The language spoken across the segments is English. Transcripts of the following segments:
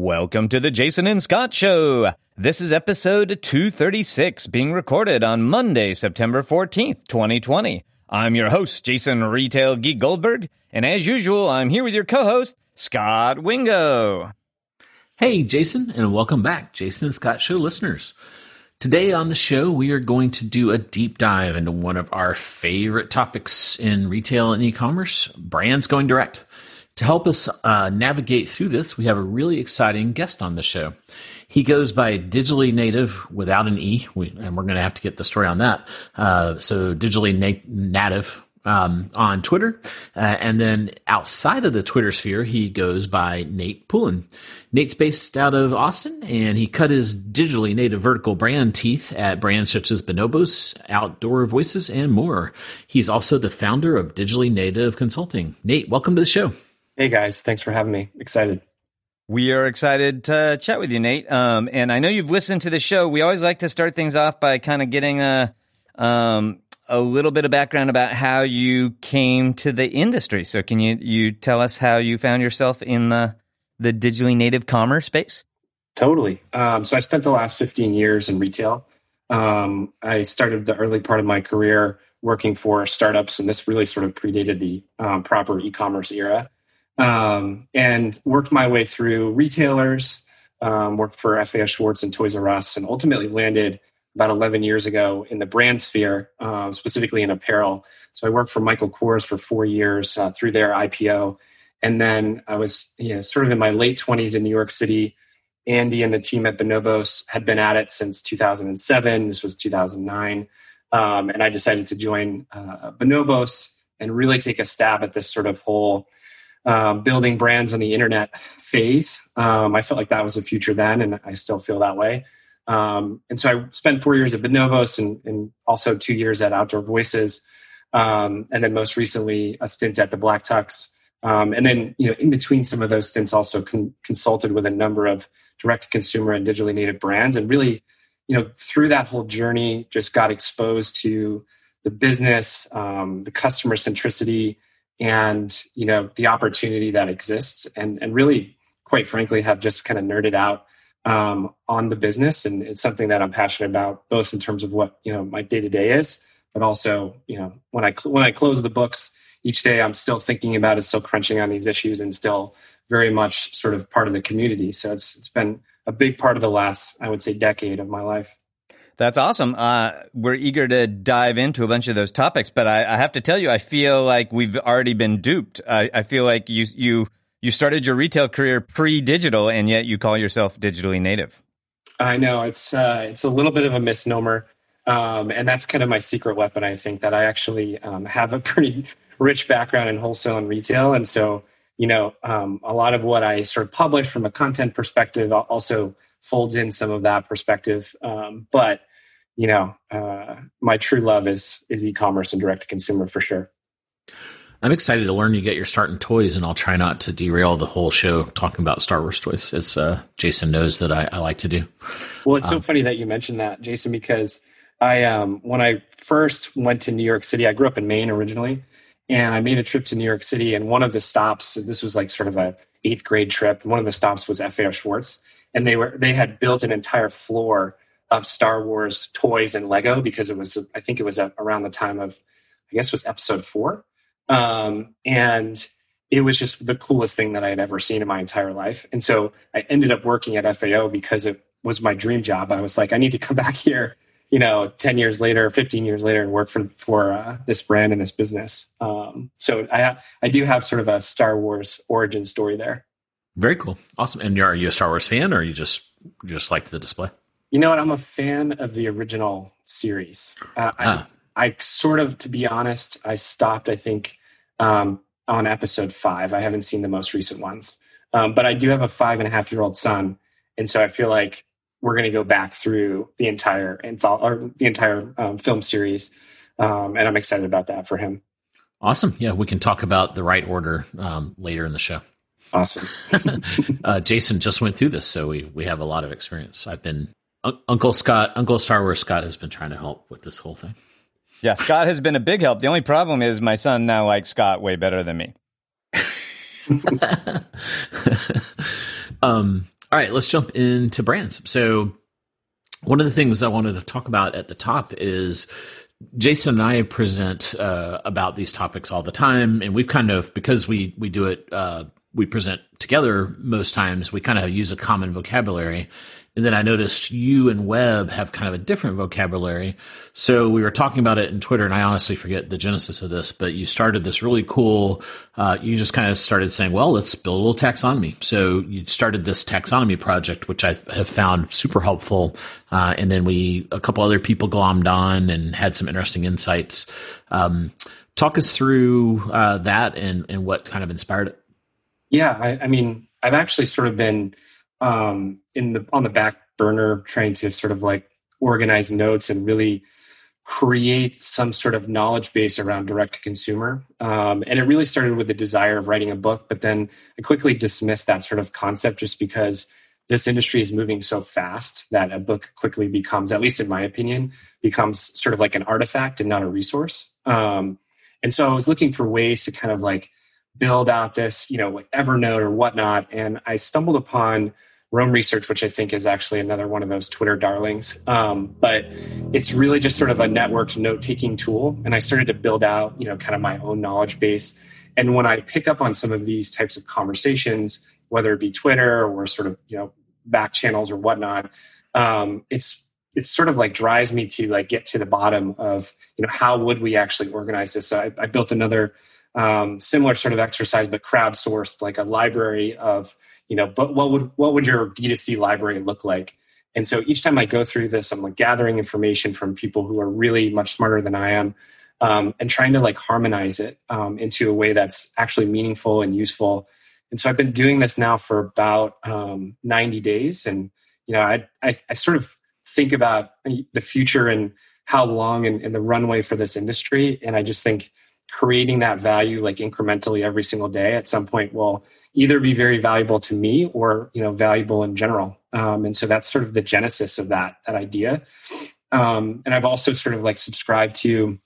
Welcome to the Jason and Scot Show. This is episode 236, being recorded on Monday, September 14th, 2020. I'm your host, Jason Retail Geek Goldberg, and as usual, I'm here with your co host, Scot Wingo. Hey, Jason, and welcome back, Jason and Scot Show listeners. Today on the show, we are going to do a deep dive into one of our favorite topics in retail and e commerce brands going direct. To help us uh, navigate through this, we have a really exciting guest on the show. He goes by digitally native without an E, we, and we're going to have to get the story on that. Uh, so digitally na- native um, on Twitter, uh, and then outside of the Twitter sphere, he goes by Nate Poulin. Nate's based out of Austin, and he cut his digitally native vertical brand teeth at brands such as Bonobos, Outdoor Voices, and more. He's also the founder of Digitally Native Consulting. Nate, welcome to the show. Hey guys, thanks for having me. Excited. We are excited to chat with you, Nate. Um, and I know you've listened to the show. We always like to start things off by kind of getting a um, a little bit of background about how you came to the industry. So, can you you tell us how you found yourself in the the digitally native commerce space? Totally. Um, so, I spent the last fifteen years in retail. Um, I started the early part of my career working for startups, and this really sort of predated the um, proper e-commerce era um, and worked my way through retailers, um, worked for FAO Schwarz and Toys R Us, and ultimately landed about 11 years ago in the brand sphere, uh, specifically in apparel. So I worked for Michael Kors for four years uh, through their IPO. And then I was you know, sort of in my late 20s in New York City. Andy and the team at Bonobos had been at it since 2007. This was 2009. Um, and I decided to join uh, Bonobos and really take a stab at this sort of whole um, building brands on the internet phase. Um, I felt like that was the future then, and I still feel that way. Um, and so I spent four years at Bonobos and, and also two years at Outdoor Voices, um, and then most recently a stint at the Black Tux. Um, and then, you know, in between some of those stints, also con- consulted with a number of direct-to-consumer and digitally native brands, and really, you know, through that whole journey, just got exposed to the business, um, the customer centricity, and you know the opportunity that exists and and really quite frankly have just kind of nerded out um, on the business. And it's something that i'm passionate about both in terms of what you know my day to day is but also you know when i when i close the books each day i'm still thinking about it still crunching on these issues and still very much sort of part of the community. So it's it's been a big part of the last i would say decade of my life that's awesome. Uh, we're eager to dive into a bunch of those topics, but I, I have to tell you, I feel like we've already been duped. I, I feel like you you you started your retail career pre-digital, and yet you call yourself digitally native. I know it's uh, it's a little bit of a misnomer, um, and that's kind of my secret weapon. I think that I actually um, have a pretty rich background in wholesale and retail, and so you know um, a lot of what I sort of publish from a content perspective also folds in some of that perspective. Um, but you know, uh, my true love is is e-commerce and direct to consumer for sure. I'm excited to learn you get your start in toys, and I'll try not to derail the whole show talking about Star Wars toys, as uh, Jason knows that I, I, like to do. Well, it's so um, funny that you mentioned that, Jason, because I um, when I first went to New York City, I grew up in Maine originally, and I made a trip to New York City, and one of the stops, this was like sort of a eighth grade trip. One of the stops was FAO Schwarz, and they were they had built an entire floor of Star Wars toys and Lego because it was, I think it was around the time of, I guess it was episode four. Um, and it was just the coolest thing that I had ever seen in my entire life. And so I ended up working at FAO because it was my dream job. I was like, I need to come back here, you know, 10 years later, 15 years later and work for, for uh, this brand and this business. Um, so I, I do have sort of a Star Wars origin story there. Very cool. Awesome. And are you a Star Wars fan or you just, just liked the display? You know what? I'm a fan of the original series. Uh, ah. I, I sort of, to be honest, I stopped. I think um, on episode five. I haven't seen the most recent ones, um, but I do have a five and a half year old son, and so I feel like we're going to go back through the entire or the entire um, film series Um, and I'm excited about that for him. Awesome. Yeah, we can talk about the right order um, later in the show. Awesome. uh, Jason just went through this, so we we have a lot of experience. I've been Uncle Scot, Uncle Star Wars Scot has been trying to help with this whole thing. Yeah, Scot has been a big help. The only problem is my son now likes Scot way better than me. um, all right, let's jump into brands. So, one of the things I wanted to talk about at the top is Jason and I present uh, about these topics all the time, and we've kind of because we we do it, uh, we present together most times. We kind of use a common vocabulary, and then I noticed you and Web have kind of a different vocabulary. So we were talking about it in Twitter, and I honestly forget the genesis of this, but you started this really cool. Uh, you just kind of started saying, well, let's build a little taxonomy. So you started this taxonomy project, which I have found super helpful. Uh, and then we, a couple other people glommed on and had some interesting insights. Um, talk us through uh, that and, and what kind of inspired it. Yeah, I, I mean, I've actually sort of been um, in the on the back burner trying to sort of like organize notes and really create some sort of knowledge base around direct to consumer. Um, and it really started with the desire of writing a book, but then I quickly dismissed that sort of concept just because this industry is moving so fast that a book quickly becomes, at least in my opinion, becomes sort of like an artifact and not a resource. Um, and so I was looking for ways to kind of like build out this, you know, like Evernote or whatnot. And I stumbled upon Roam Research, which I think is actually another one of those Twitter darlings. Um, but it's really just sort of a networked note taking tool. And I started to build out, you know, kind of my own knowledge base. And when I pick up on some of these types of conversations, whether it be Twitter or sort of, you know, back channels or whatnot, um, it's it sort of like drives me to like get to the bottom of you know how would we actually organize this. So I, I built another um, similar sort of exercise, but crowdsourced, like a library of you know, but what would what would your D2C library look like? And so each time I go through this, I'm like gathering information from people who are really much smarter than I am, um, and trying to like harmonize it um, into a way that's actually meaningful and useful. And so I've been doing this now for about um, 90 days, and you know, I, I, I sort of think about the future and how long and, and the runway for this industry, and I just think creating that value like incrementally every single day at some point will either be very valuable to me or you know valuable in general. Um, and so that's sort of the genesis of that that idea. Um, and i've also sort of like subscribed to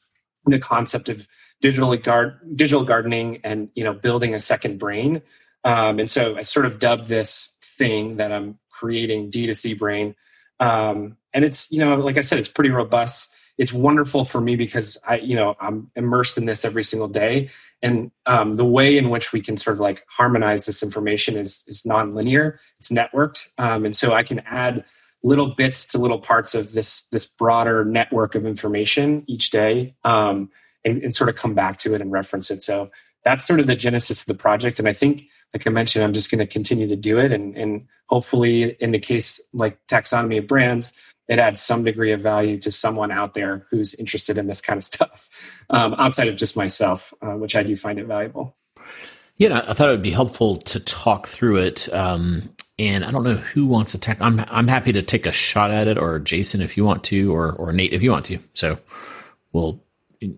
the concept of digital guard digital gardening and you know building a second brain. Um, and so i sort of dubbed this thing that i'm creating d2c brain. Um, and it's you know like i said it's pretty robust it's wonderful for me because I, you know, I'm immersed in this every single day. And um, the way in which we can sort of like harmonize this information is is nonlinear. It's networked, um, and so I can add little bits to little parts of this this broader network of information each day, um, and, and sort of come back to it and reference it. So that's sort of the genesis of the project. And I think, like I mentioned, I'm just going to continue to do it, and and hopefully, in the case like taxonomy of brands, it adds some degree of value to someone out there who's interested in this kind of stuff um, outside of just myself, uh, which I do find it valuable. Yeah, I thought it would be helpful to talk through it. Um, and I don't know who wants to take. I'm I'm happy to take a shot at it, or Jason if you want to, or or Nate if you want to. So, will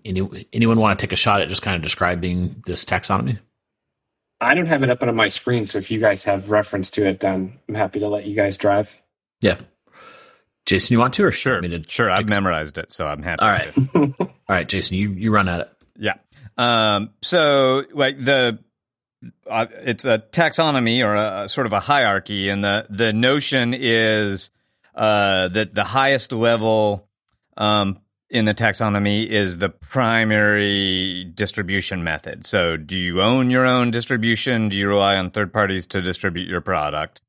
any, anyone want to take a shot at just kind of describing this taxonomy? I don't have it up on my screen, so if you guys have reference to it, then I'm happy to let you guys drive. Yeah, Jason, you want to or sure? To sure, I've memorized it, so I'm happy. All right, all right, Jason, you you run at it. Yeah. Um. So like the. Uh, it's a taxonomy or a, a, sort of a hierarchy, and the the notion is uh, that the highest level um, in the taxonomy is the primary distribution method. So, do you own your own distribution? Do you rely on third parties to distribute your product?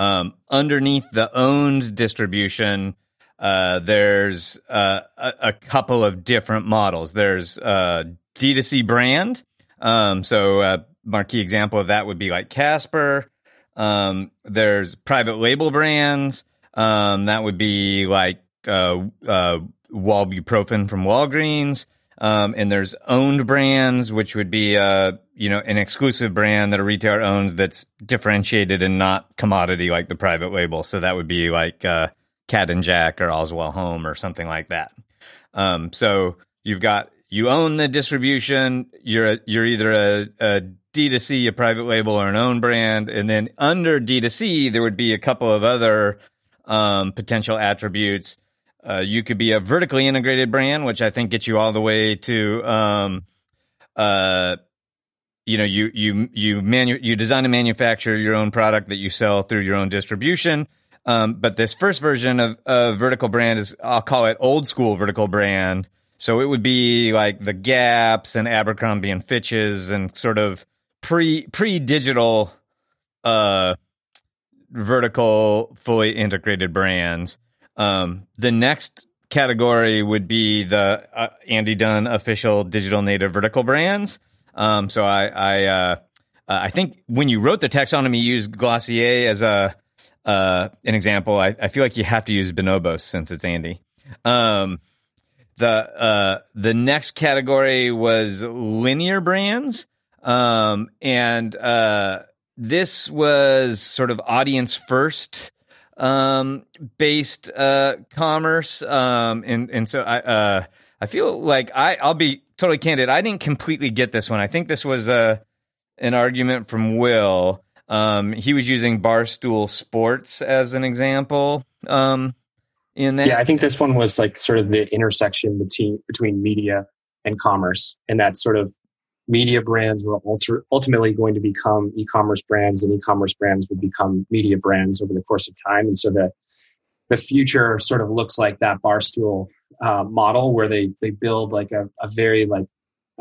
Um, underneath the owned distribution, uh, there's uh, a, a, couple of different models. There's uh, D2C brand. Um, so, a marquee example of that would be like Casper. Um, there's private label brands. Um, that would be like uh, uh, Wellbutrophin from Walgreens. Um, and there's owned brands, which would be uh, you know an exclusive brand that a retailer owns that's differentiated and not commodity like the private label. So that would be like uh, Cat and Jack or Allswell Home or something like that. Um, so you've got you own the distribution. You're a, you're either a, a D2C, a private label, or an own brand, and then under D2C there would be a couple of other um, potential attributes. Uh, you could be a vertically integrated brand, which I think gets you all the way to, um, uh, you know, you you you manu- you design and manufacture your own product that you sell through your own distribution. Um, but this first version of, of vertical brand is I'll call it old school vertical brand. So it would be like the Gaps and Abercrombie and Fitches and sort of pre pre digital uh vertical fully integrated brands. Um, the next category would be the uh, Andy Dunn official digital native vertical brands. Um, so I I uh, uh, I think when you wrote the taxonomy, you used Glossier as a uh, an example. I, I feel like you have to use Bonobos since it's Andy. Um, the uh, the next category was linear brands, um, and uh, this was sort of audience first um, based uh, commerce, um, and and so I uh, I feel like I I'll be totally candid. I didn't completely get this one. I think this was a uh, an argument from Will. Um, he was using Barstool Sports as an example. Um, in that, yeah, I think this one was like sort of the intersection between between media and commerce, and that sort of media brands were ultra, ultimately going to become e-commerce brands and e-commerce brands would become media brands over the course of time. And so the the future sort of looks like that barstool uh, model where they they build like a, a very like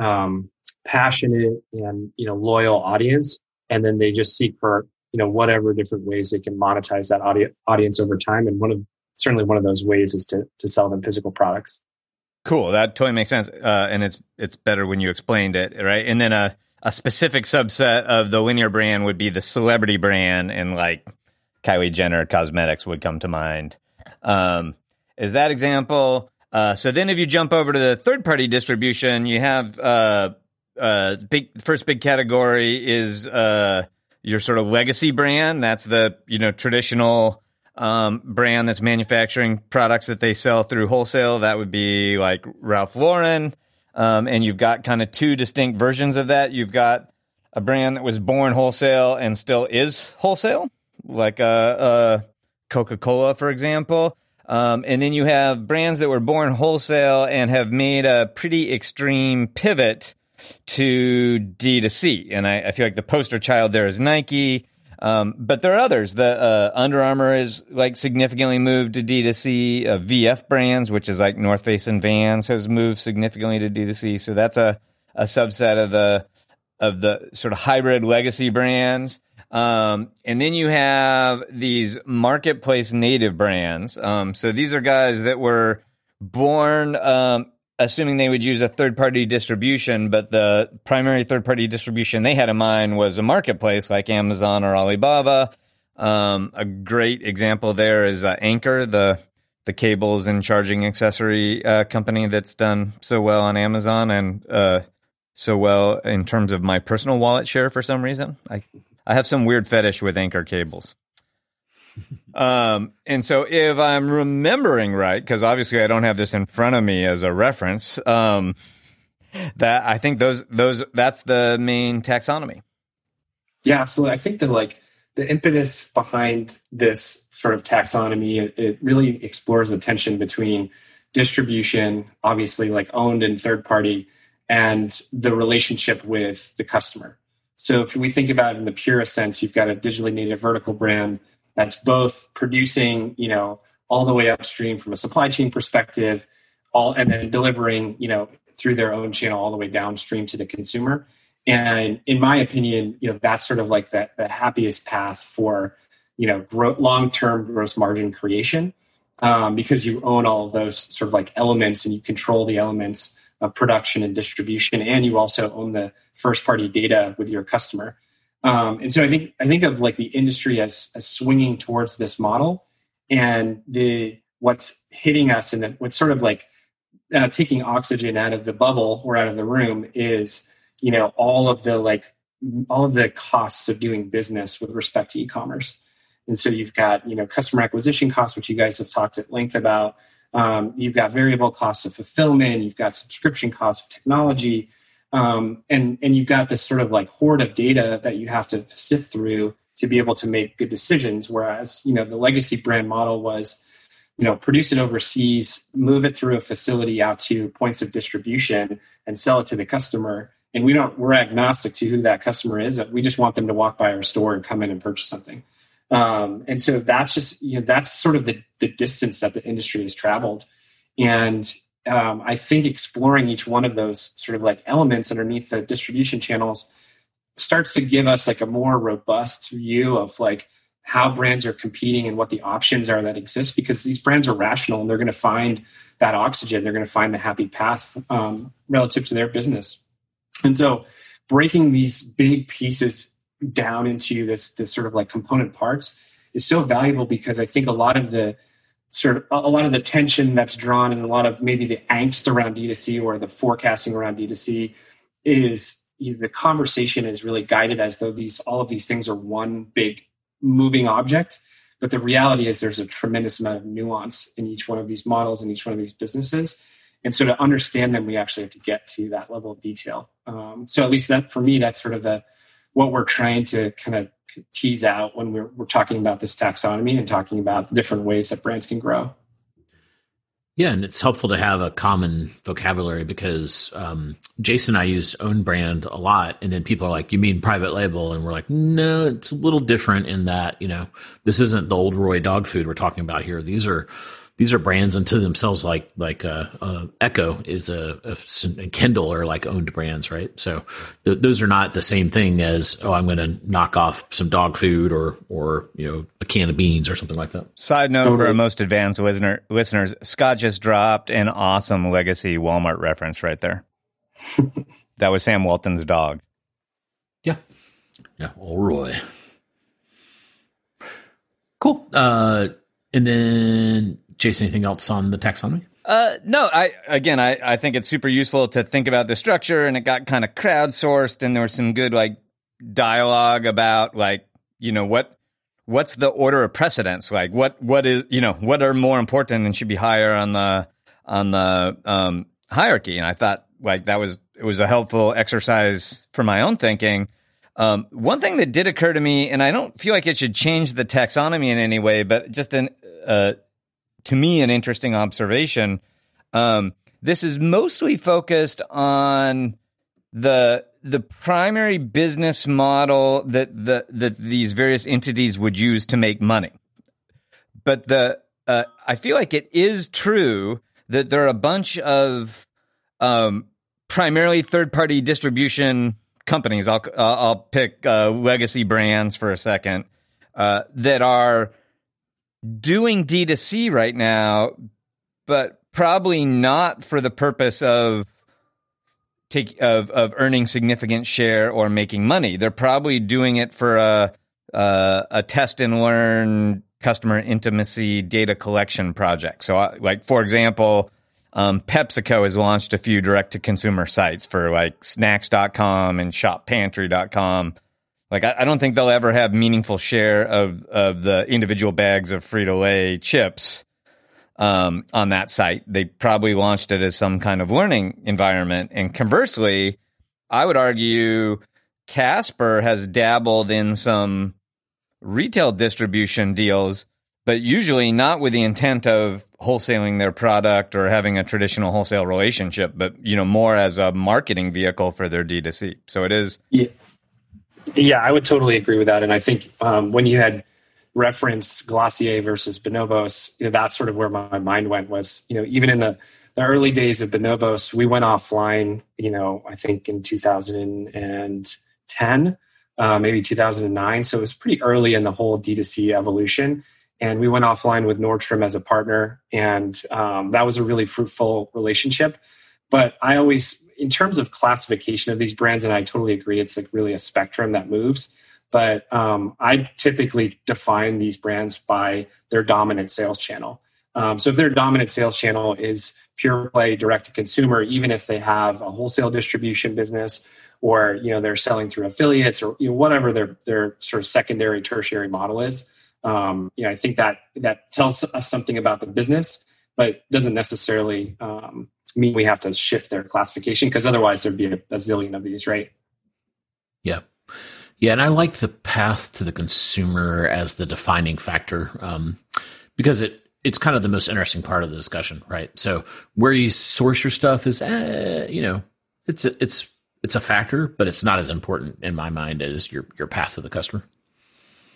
um, passionate and you know loyal audience. And then they just seek for you know whatever different ways they can monetize that audi- audience over time. And one of certainly one of those ways is to to sell them physical products Cool. That totally makes sense. Uh, and it's it's better when you explained it, right? And then a a specific subset of the linear brand would be the celebrity brand, and like Kylie Jenner cosmetics would come to mind. Um, is that example? Uh, so then, if you jump over to the third party distribution, you have uh, uh, big first big category is uh, your sort of legacy brand. That's the you know traditional um, brand that's manufacturing products that they sell through wholesale. That would be like Ralph Lauren. Um, and you've got kind of two distinct versions of that. You've got a brand that was born wholesale and still is wholesale, like uh, uh, Coca Cola, for example. Um, and then you have brands that were born wholesale and have made a pretty extreme pivot to D2C. And I, I feel like the poster child there is Nike. Um, but there are others. The uh, Under Armour is like significantly moved to D2C. Uh, VF brands, which is like North Face and Vans, has moved significantly to D2C. So that's a, a subset of the of the sort of hybrid legacy brands. Um, and then you have these marketplace native brands. Um, so these are guys that were born um, assuming they would use a third party distribution, but the primary third party distribution they had in mind was a marketplace like Amazon or Alibaba. Um, a great example there is uh, Anker, the the cables and charging accessory uh, company that's done so well on Amazon and uh, so well in terms of my personal wallet share for some reason. I I have some weird fetish with Anker cables um, and so if I'm remembering right, because obviously I don't have this in front of me as a reference, um, that I think those those that's the main taxonomy. Yeah, absolutely. I think that like the impetus behind this sort of taxonomy, it, it really explores the tension between distribution, obviously like owned and third party, and the relationship with the customer. So if we think about it in the purest sense, you've got a digitally native vertical brand that's both producing, you know, all the way upstream from a supply chain perspective, all and then delivering, you know, through their own channel all the way downstream to the consumer. And in my opinion, you know, that's sort of like the, the happiest path for, you know, long-term gross margin creation um, because you own all of those sort of like elements and you control the elements of production and distribution, and you also own the first-party data with your customer. Um, and so I think I think of like the industry as, as swinging towards this model, and the what's hitting us and what's sort of like uh, taking oxygen out of the bubble or out of the room is you know all of the like all of the costs of doing business with respect to e-commerce. And so you've got you know customer acquisition costs, which you guys have talked at length about. Um, you've got variable costs of fulfillment. You've got subscription costs of technology. Um, and, and you've got this sort of like hoard of data that you have to sift through to be able to make good decisions. Whereas, you know, the legacy brand model was, you know, produce it overseas, move it through a facility out to points of distribution and sell it to the customer. And we don't, we're agnostic to who that customer is. We just want them to walk by our store and come in and purchase something. Um, and so that's just, you know, that's sort of the, the distance that the industry has traveled. And um, I think exploring each one of those sort of like elements underneath the distribution channels starts to give us like a more robust view of like how brands are competing and what the options are that exist because these brands are rational and they're going to find that oxygen. They're going to find the happy path um, relative to their business. And so breaking these big pieces down into this this sort of like component parts is so valuable because i think a lot of the sort of a lot of the tension that's drawn and a lot of maybe the angst around d2c or the forecasting around d2c is the conversation is really guided as though these all of these things are one big moving object but the reality is there's a tremendous amount of nuance in each one of these models and each one of these businesses. And so to understand them we actually have to get to that level of detail. Um, so at least that for me that's sort of the what we're trying to kind of tease out when we're, we're talking about this taxonomy and talking about the different ways that brands can grow yeah, and it's helpful to have a common vocabulary because um, Jason and I use own brand a lot, and then people are like, "You mean private label?" And we're like, "No, it's a little different in that you know this isn't the old Roy dog food we're talking about here. These are these are brands unto themselves like like uh, uh, echo is a, a, a, kindle or like owned brands right? So th- those are not the same thing as oh i'm going to knock off some dog food or or you know a can of beans or something like that. Side note for our most advanced listener listeners scot just dropped an awesome legacy walmart reference right there. That was sam walton's dog. Yeah. Yeah old roy cool. Uh and then Jason, anything else on the taxonomy? Uh, no, I again, I, I think it's super useful to think about the structure, and it got kind of crowdsourced, and there was some good like dialogue about like you know what what's the order of precedence, like what what is you know what are more important and should be higher on the on the um, hierarchy, and I thought like that was it was a helpful exercise for my own thinking. Um, one thing that did occur to me, and I don't feel like it should change the taxonomy in any way, but just an uh, to me an interesting observation. Um, this is mostly focused on the the primary business model that the that these various entities would use to make money. But the uh, I feel like it is true that there are a bunch of um, primarily third party distribution companies. I'll I'll pick uh, legacy brands for a second uh, that are doing D2C right now, but probably not for the purpose of take of of earning significant share or making money. They're probably doing it for a a, a test and learn customer intimacy data collection project. So, uh, like for example, um, PepsiCo has launched a few direct to consumer sites for like snacks.com and shoppantry.com like I, I, don't think they'll ever have meaningful share of of the individual bags of Frito Lay chips um, on that site. They probably launched it as some kind of learning environment. And conversely, I would argue Casper has dabbled in some retail distribution deals, but usually not with the intent of wholesaling their product or having a traditional wholesale relationship, but you know more as a marketing vehicle for their D2C. So it is. Yeah yeah, I would totally agree with that. And I think um, when you had reference Glossier versus Bonobos, you know, that's sort of where my mind went was, you know, even in the, the early days of Bonobos, we went offline, you know, I think in 2010, uh, maybe 2009. So it was pretty early in the whole D2C evolution. And we went offline with Nordstrom as a partner. And um, that was a really fruitful relationship. But I always in terms of classification of these brands, and I totally agree, it's like really a spectrum that moves. But um, I typically define these brands by their dominant sales channel. Um, so if their dominant sales channel is pure play direct to consumer, even if they have a wholesale distribution business or you know they're selling through affiliates or you know, whatever their their sort of secondary tertiary model is, um, you know I think that that tells us something about the business but doesn't necessarily um, mean we have to shift their classification because otherwise there'd be a, a zillion of these, right? Yeah. Yeah, and I like the path to the consumer as the defining factor um, because it it's kind of the most interesting part of the discussion, right? So where you source your stuff is, eh, you know, it's a, it's it's a factor, but it's not as important in my mind as your your path to the customer.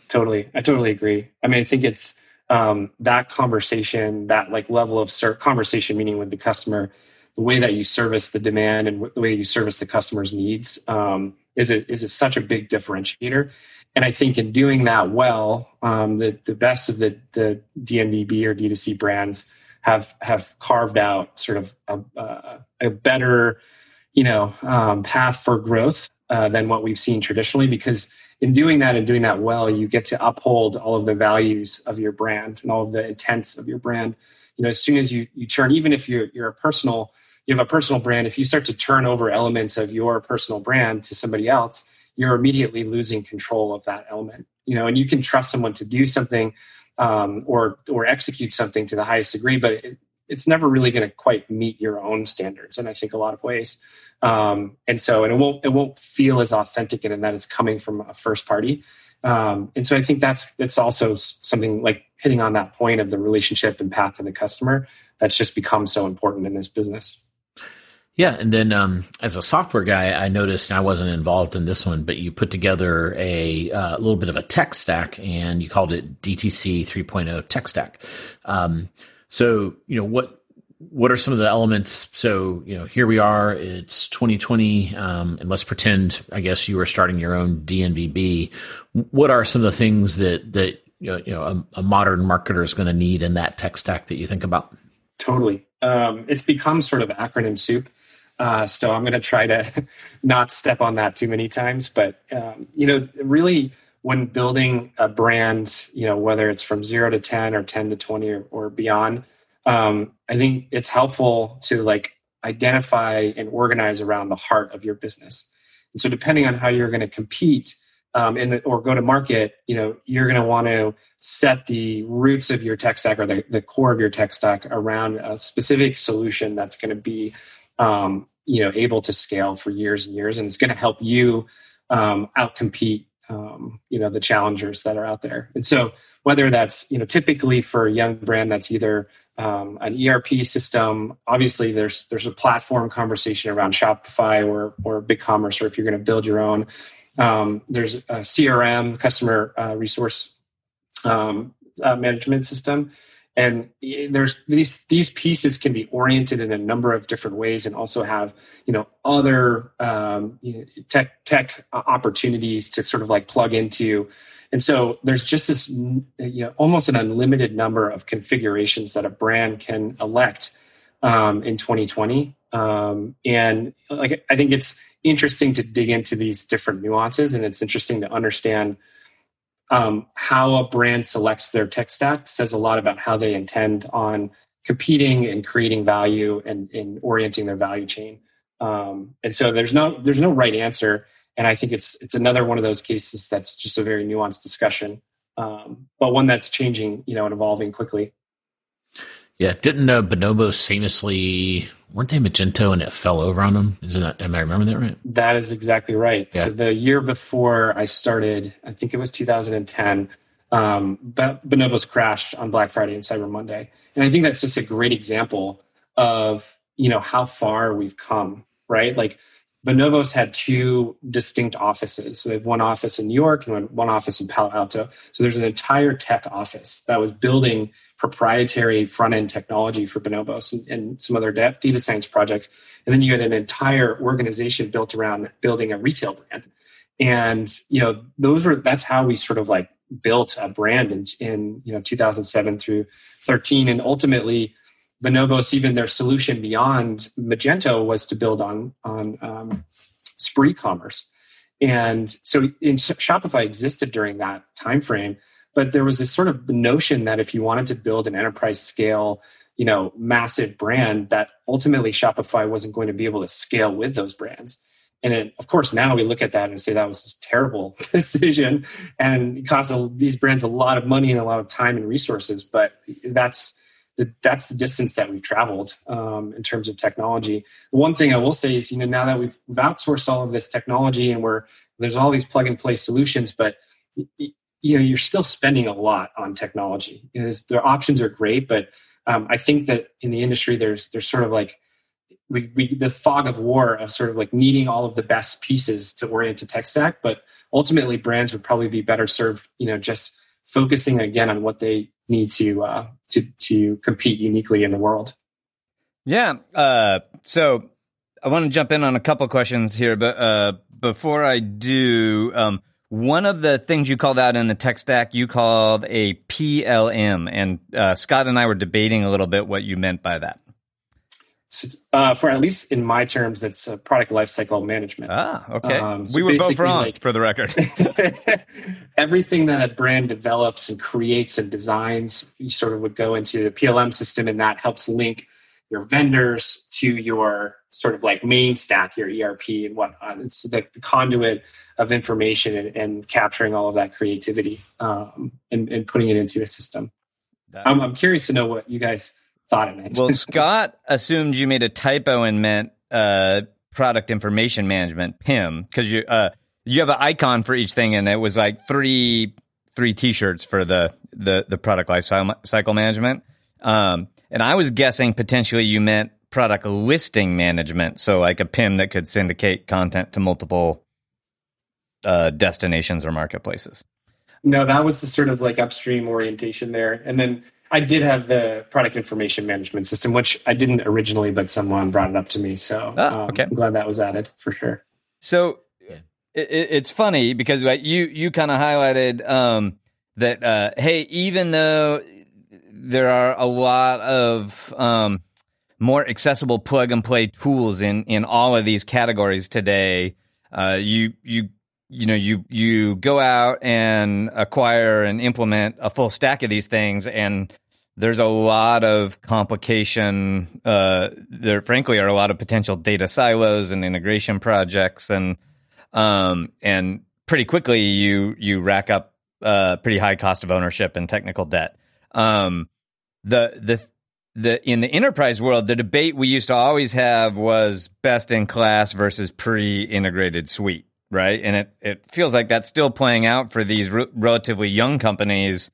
Totally, I totally agree. I mean, I think it's um, that conversation, that like level of ser- conversation, meaning with the customer, the way that you service the demand and the way you service the customer's needs. Um, is it is it such a big differentiator and i think in doing that well um, the, the best of the, the dnvb or d2c brands have have carved out sort of a, a better you know um, path for growth uh, than what we've seen traditionally because in doing that and doing that well you get to uphold all of the values of your brand and all of the intents of your brand you know as soon as you you turn even if you're you're a personal you have a personal brand, if you start to turn over elements of your personal brand to somebody else, you're immediately losing control of that element. You know, and you can trust someone to do something um, or or execute something to the highest degree, but it, it's never really going to quite meet your own standards. And I think a lot of ways, um, and so and it won't it won't feel as authentic and that it's coming from a first party. Um, and so I think that's that's also something like hitting on that point of the relationship and path to the customer that's just become so important in this business. Yeah, and then um, as a software guy, I noticed I wasn't involved in this one, but you put together a uh, little bit of a tech stack, and you called it DTC 3.0 tech stack. Um, so, you know what what are some of the elements? So, you know, here we are. It's 2020, um, and let's pretend, I guess, you were starting your own DNVB. What are some of the things that that you know, a, a modern marketer is going to need in that tech stack that you think about? Totally. Um, it's become sort of acronym soup. Uh, so I'm going to try to not step on that too many times. But um, you know, really, when building a brand, you know, whether it's from zero to ten or ten to twenty or, or beyond, um, I think it's helpful to like identify and organize around the heart of your business. And so, depending on how you're going to compete um, in the, or go to market, you know, you're going to want to set the roots of your tech stack or the, the core of your tech stack around a specific solution that's going to be um, you know able to scale for years and years and it's going to help you um, outcompete um, you know the challengers that are out there. And so whether that's you know typically for a young brand that's either um, an erp system obviously there's there's a platform conversation around shopify or or BigCommerce or if you're going to build your own um, there's a crm customer uh, resource um, uh, management system and there's these these pieces can be oriented in a number of different ways and also have you know other um, tech tech opportunities to sort of like plug into. And so there's just this you know almost an unlimited number of configurations that a brand can elect um, in 2020 um, and like i think it's interesting to dig into these different nuances and it's interesting to understand um, how a brand selects their tech stack says a lot about how they intend on competing and creating value and, and orienting their value chain. Um, and so there's no there's no right answer, and I think it's it's another one of those cases that's just a very nuanced discussion, um, but one that's changing, you know, and evolving quickly. Yeah, didn't uh, Bonobos famously weren't they Magento and it fell over on them? Isn't that, am I remembering that right? That is exactly right. Yeah. So the year before I started, I think it was 2010, um, Bonobos crashed on Black Friday and Cyber Monday. And I think that's just a great example of, you know, how far we've come, right? Like Bonobos had two distinct offices. So they have one office in New York and one office in Palo Alto. So there's an entire tech office that was building proprietary front end technology for Bonobos and, and, some other data science projects. And then you had an entire organization built around building a retail brand. And you know, those were that's how we sort of like built a brand in, in you know 2007 through 13, and ultimately Bonobos, even their solution beyond Magento was to build on on um, Spree commerce. And so in, Shopify existed during that time frame, but there was this sort of notion that if you wanted to build an enterprise scale, you know, massive brand, that ultimately Shopify wasn't going to be able to scale with those brands. And it, of course, now we look at that and say that was a terrible decision and it cost these brands a lot of money and a lot of time and resources. But that's the, that's the distance that we've traveled um, in terms of technology. The one thing I will say is, you know, now that we've, we've outsourced all of this technology and we're there's all these plug and play solutions, but you know you're still spending a lot on technology. You their options are great, but um, I think that in the industry there's there's sort of like we, we the fog of war of sort of like needing all of the best pieces to orient a tech stack, but ultimately brands would probably be better served, you know, just focusing again on what they need to uh, to to compete uniquely in the world. Yeah. Uh, so I want to jump in on a couple questions here, but uh, before I do, um, one of the things you called out in the tech stack, you called a PLM, and uh, Scot and I were debating a little bit what you meant by that. So, uh, for at least in my terms, that's a product lifecycle management. Ah, okay. Um, so we were both wrong, like, for the record. everything that a brand develops and creates and designs, you sort of would go into the PLM system, and that helps link your vendors to your sort of like main stack, your ERP and whatnot. It's the, the conduit of information and, and, capturing all of that creativity um, and, and, putting it into a system. I'm, I'm, curious to know what you guys thought it meant. well, Scot assumed you made a typo and meant uh, product information management (PIM) because you uh, you have an icon for each thing, and it was like three three T-shirts for the the the product life cycle management. Um, and I was guessing potentially you meant product listing management. So, like a PIM that could syndicate content to multiple uh, destinations or marketplaces. No, that was the sort of like upstream orientation there. And then I did have the product information management system, which I didn't originally, but someone brought it up to me. So ah, okay. Um, I'm glad that was added for sure. So yeah. it, it's funny because you you kind of highlighted um, that uh, hey, even though there are a lot of um, more accessible plug and play tools in in all of these categories today. Uh, you you you know you you go out and acquire and implement a full stack of these things and there's a lot of complication uh, there frankly are a lot of potential data silos and integration projects and um, and pretty quickly you you rack up uh, pretty high cost of ownership and technical debt. Um, the the the in the enterprise world, the debate we used to always have was best in class versus pre-integrated suite, right? And it it feels like that's still playing out for these re- relatively young companies.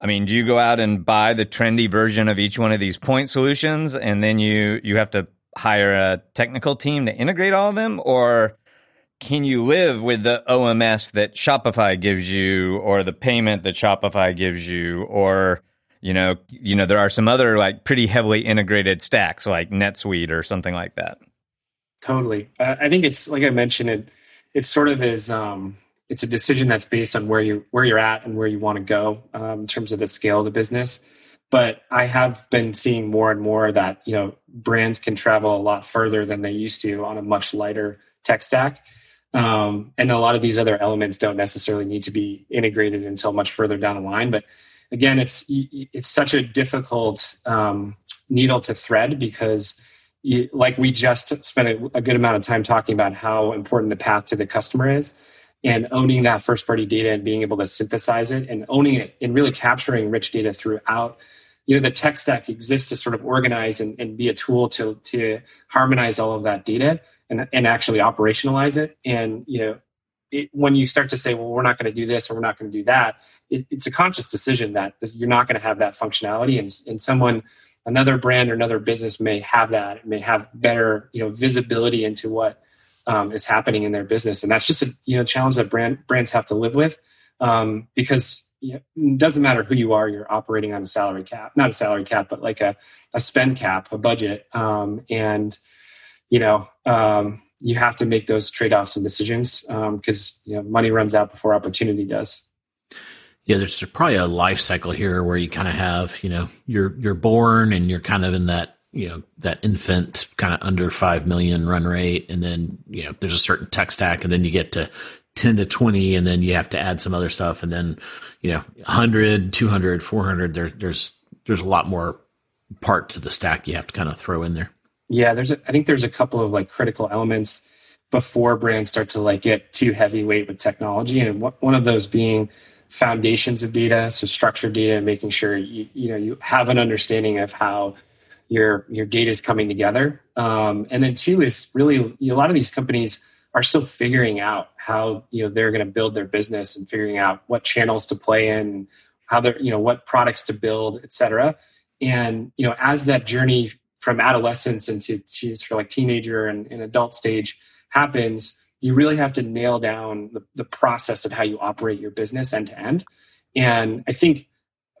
I mean, do you go out and buy the trendy version of each one of these point solutions, and then you you have to hire a technical team to integrate all of them, or can you live with the OMS that Shopify gives you, or the payment that Shopify gives you, or you know, you know, there are some other like pretty heavily integrated stacks like NetSuite or something like that. Totally. Uh, I think it's like I mentioned it. It sort of is. Um, it's a decision that's based on where you where you're at and where you want to go um, in terms of the scale of the business. But I have been seeing more and more that you know brands can travel a lot further than they used to on a much lighter tech stack. Um, and a lot of these other elements don't necessarily need to be integrated until much further down the line. But again, it's it's such a difficult um, needle to thread because, you, like we just spent a, a good amount of time talking about how important the path to the customer is, and owning that first party data and being able to synthesize it and owning it and really capturing rich data throughout you know the tech stack exists to sort of organize and, and, be a tool to to harmonize all of that data and, and actually operationalize it and you know it, when you start to say, well, we're not going to do this or we're not going to do that, it, it's a conscious decision that you're not going to have that functionality. And, and someone, another brand or another business may have that, may have better, you know, visibility into what um, is happening in their business. And that's just a, you know, challenge that brand brands have to live with um, because you know, it doesn't matter who you are, you're operating on a salary cap, not a salary cap, but like a, a spend cap, a budget. Um, and, you know, um, you have to make those trade-offs and decisions because um, you know money runs out before opportunity does yeah there's probably a life cycle here where you kind of have you know you're you're born and you're kind of in that you know that infant kind of under 5 million run rate. And then you know there's a certain tech stack and then you get to 10 to 20 and then you have to add some other stuff. And then you know 100 200 400 there, there's there's a lot more part to the stack you have to kind of throw in there. Yeah, there's a, I think there's a couple of like critical elements before brands start to like get too heavyweight with technology, and one of those being foundations of data, so structured data, making sure you you know you have an understanding of how your your data is coming together. Um, and then two is really you know, a lot of these companies are still figuring out how you know they're going to build their business and figuring out what channels to play in, how they're you know what products to build, et cetera. And you know as that journey from adolescence into to sort of like teenager and, and adult stage happens, you really have to nail down the, the process of how you operate your business end to end. And I think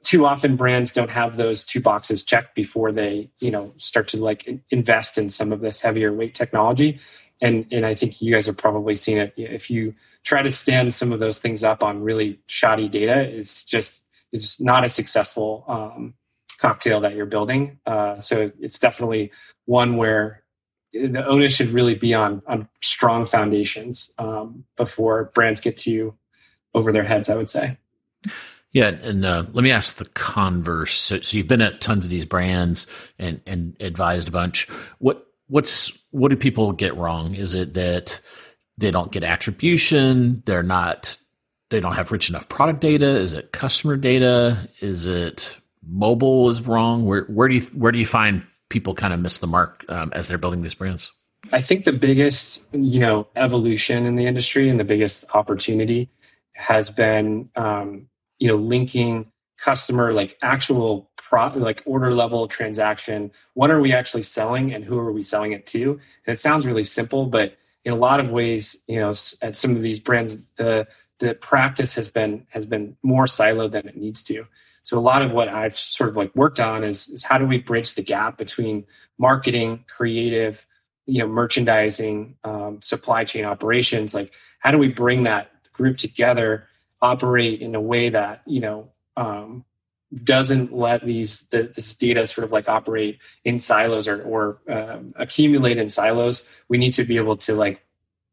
too often brands don't have those two boxes checked before they you know start to like invest in some of this heavier weight technology. And and i think you guys have probably seen it. If you try to stand some of those things up on really shoddy data it's just it's not a successful um, cocktail that you're building. Uh, so it's definitely one where the onus should really be on on strong foundations um, before brands get to over their heads i would say yeah, and uh, let me ask the converse. So, so, you've been at tons of these brands and and advised a bunch. What what's what do people get wrong? Is it that they don't get attribution? They're not. They don't have rich enough product data. Is it customer data? Is it mobile is wrong? Where where do you where do you find people kind of miss the mark um, as they're building these brands? I think the biggest you know evolution in the industry and the biggest opportunity has been um, you know linking customer like actual pro like order level transaction. What are we actually selling and who are we selling it to? And it sounds really simple but in a lot of ways you know at some of these brands the the practice has been has been more siloed than it needs to so a lot of what i've sort of like worked on is is how do we bridge the gap between marketing creative you know merchandising um, supply chain operations like how do we bring that group together operate in a way that you know um, doesn't let these the, this data sort of like operate in silos or, or um, accumulate in silos. We need to be able to like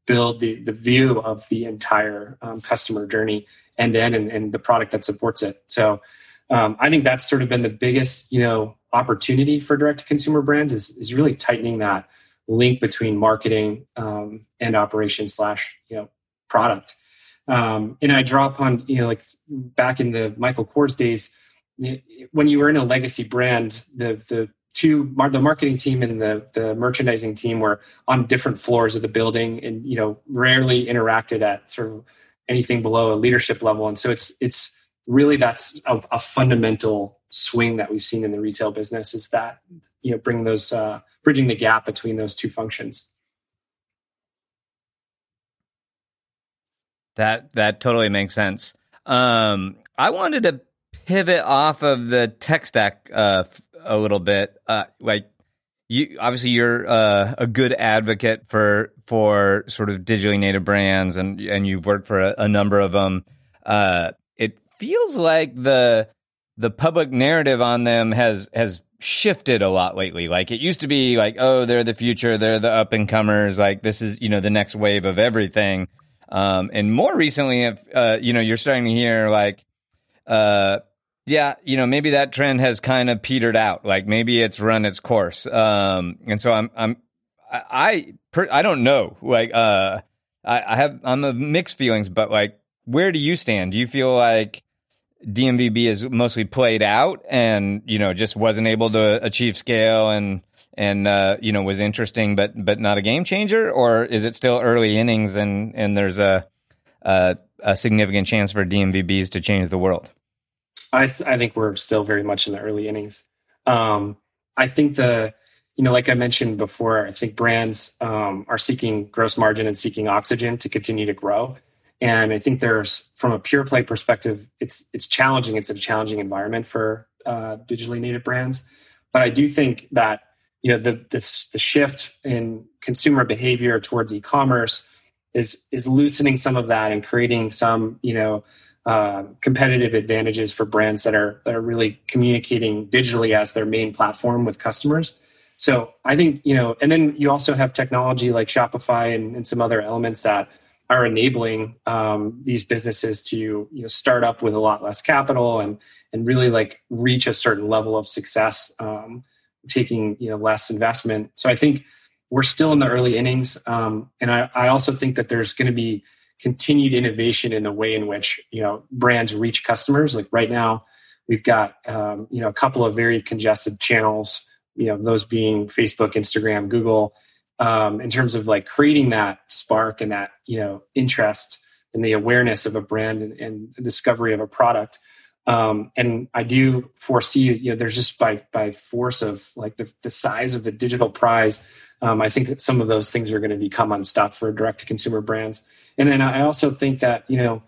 build the the view of the entire um, customer journey end to end and, and the product that supports it. So um, I think that's sort of been the biggest you know opportunity for direct to consumer brands is is really tightening that link between marketing um, and operation slash you know product. Um, and I draw upon, you know, like back in the Michael Kors days, when you were in a legacy brand, the the two the marketing team and the the merchandising team were on different floors of the building, and you know, rarely interacted at sort of anything below a leadership level. And so it's it's really that's a, a fundamental swing that we've seen in the retail business is that you know bring those uh, bridging the gap between those two functions. That that totally makes sense. Um, I wanted to pivot off of the tech stack uh, a little bit. Uh, like you, obviously, you're uh, a good advocate for for sort of digitally native brands, and and you've worked for a, a number of them. Uh, feels like the the public narrative on them has has shifted a lot lately. Like it used to be like, oh, they're the future, they're the up and comers, like this is you know the next wave of everything. Um, and more recently, if uh, you know, you're starting to hear like, uh, yeah, you know, maybe that trend has kind of petered out. Like maybe it's run its course. Um, and so I'm, I'm, I, I, don't know. Like, uh, I, I have, I'm of mixed feelings, but like, where do you stand? Do you feel like DNVB is mostly played out and you know just wasn't able to achieve scale and and uh, you know was interesting but but not a game changer or is it still early innings and and there's a a, a significant chance for DNVBs to change the world? I th- I think we're still very much in the early innings. Um, I think the you know like I mentioned before, I think brands um, are seeking gross margin and seeking oxygen to continue to grow. And I think there's from a pure play perspective, it's it's challenging. It's a challenging environment for uh, digitally native brands. But I do think that you know the this the shift in consumer behavior towards e-commerce is is loosening some of that and creating some you know uh, competitive advantages for brands that are that are really communicating digitally as their main platform with customers. So I think you know, and then you also have technology like Shopify and, and some other elements that are enabling um, these businesses to you know start up with a lot less capital and and really like reach a certain level of success um, taking you know less investment. So I think we're still in the early innings, um, and I, I also think that there's going to be continued innovation in the way in which you know brands reach customers. Like right now, we've got um, you know a couple of very congested channels. You know those being Facebook, Instagram, Google. Um, in terms of like creating that spark and that you know interest and the awareness of a brand and, and discovery of a product. Um, and I do foresee, you know, there's just by by force of like the, the size of the digital prize, um, I think some of those things are going to become unstopped for direct to consumer brands. And then I also think that you know,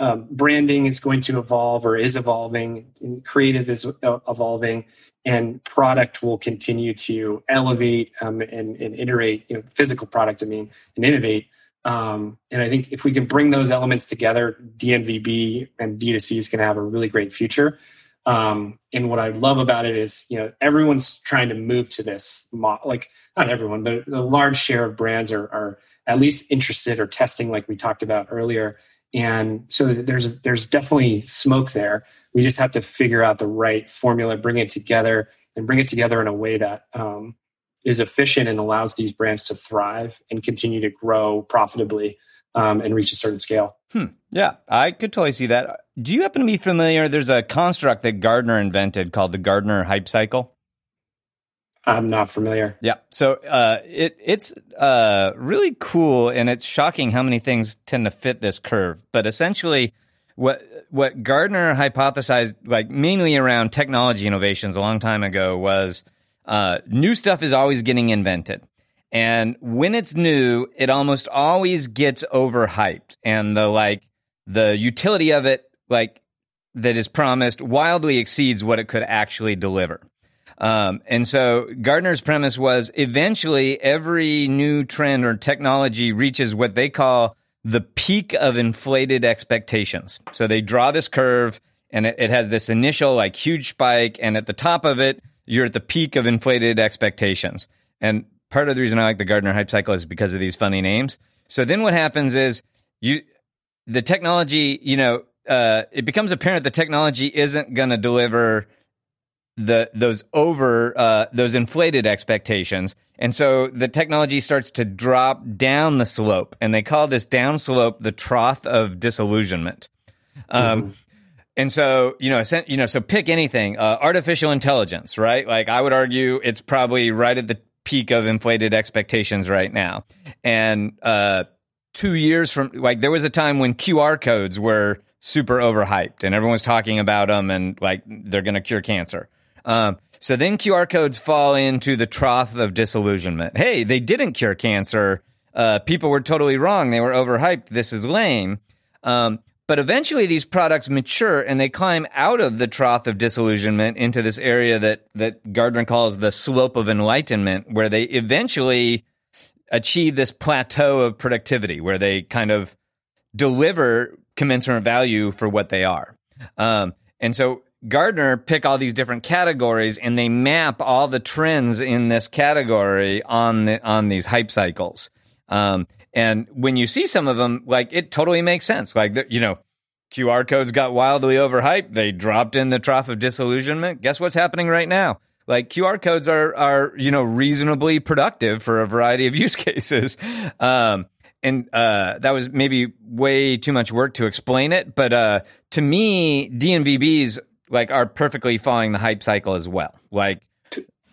um, branding is going to evolve or is evolving, and creative is uh, evolving, and product will continue to elevate um, and, and iterate. You know, physical product, I mean, and innovate. Um, and I think if we can bring those elements together, DNVB and D2C is going to have a really great future. Um, and what I love about it is, you know, everyone's trying to move to this. Like, not everyone, but a large share of brands are, are at least interested or testing, like we talked about earlier. And so there's there's definitely smoke there. We just have to figure out the right formula, bring it together, and bring it together in a way that um, is efficient and allows these brands to thrive and continue to grow profitably um, and reach a certain scale. Hmm. Yeah, I could totally see that. Do you happen to be familiar? There's a construct that Gartner invented called the Gartner Hype Cycle. I'm not familiar. Yeah, so uh, it it's uh, really cool, and it's shocking how many things tend to fit this curve. But essentially, what what Gartner hypothesized, like mainly around technology innovations, a long time ago, was uh, new stuff is always getting invented. And when it's new, it almost always gets overhyped. And the like, the utility of it, like, that is promised wildly exceeds what it could actually deliver. Um, and so Gartner's premise was eventually every new trend or technology reaches what they call the peak of inflated expectations. So they draw this curve and it, it has this initial like huge spike. And at the top of it, you're at the peak of inflated expectations. And part of the reason I like the Gartner hype cycle is because of these funny names. So then what happens is you the technology, you know, uh, it becomes apparent the technology isn't going to deliver the those over uh, those inflated expectations, and so the technology starts to drop down the slope, and they call this down slope the trough of disillusionment. Um, mm-hmm. And so, you know, you know, so pick anything. Uh, artificial intelligence, right? Like I would argue it's probably right at the peak of inflated expectations right now. And uh, two years from, like, there was a time when QR codes were super overhyped and everyone's talking about them and like they're going to cure cancer. Um, so then QR codes fall into the trough of disillusionment. Hey, they didn't cure cancer. Uh, people were totally wrong. They were overhyped. This is lame. Um, but eventually these products mature and they climb out of the trough of disillusionment into this area that, that Gartner calls the slope of enlightenment, where they eventually achieve this plateau of productivity, where they kind of deliver commensurate value for what they are. Um, and so Gartner pick all these different categories and they map all the trends in this category on the, on these hype cycles. Um, and when you see some of them, like it totally makes sense. Like, you know, QR codes got wildly overhyped. They dropped in the trough of disillusionment. Guess what's happening right now? Like QR codes are, are, you know, reasonably productive for a variety of use cases. Um, and uh, that was maybe way too much work to explain it. But uh, to me, DNVBs like are perfectly following the hype cycle as well. Like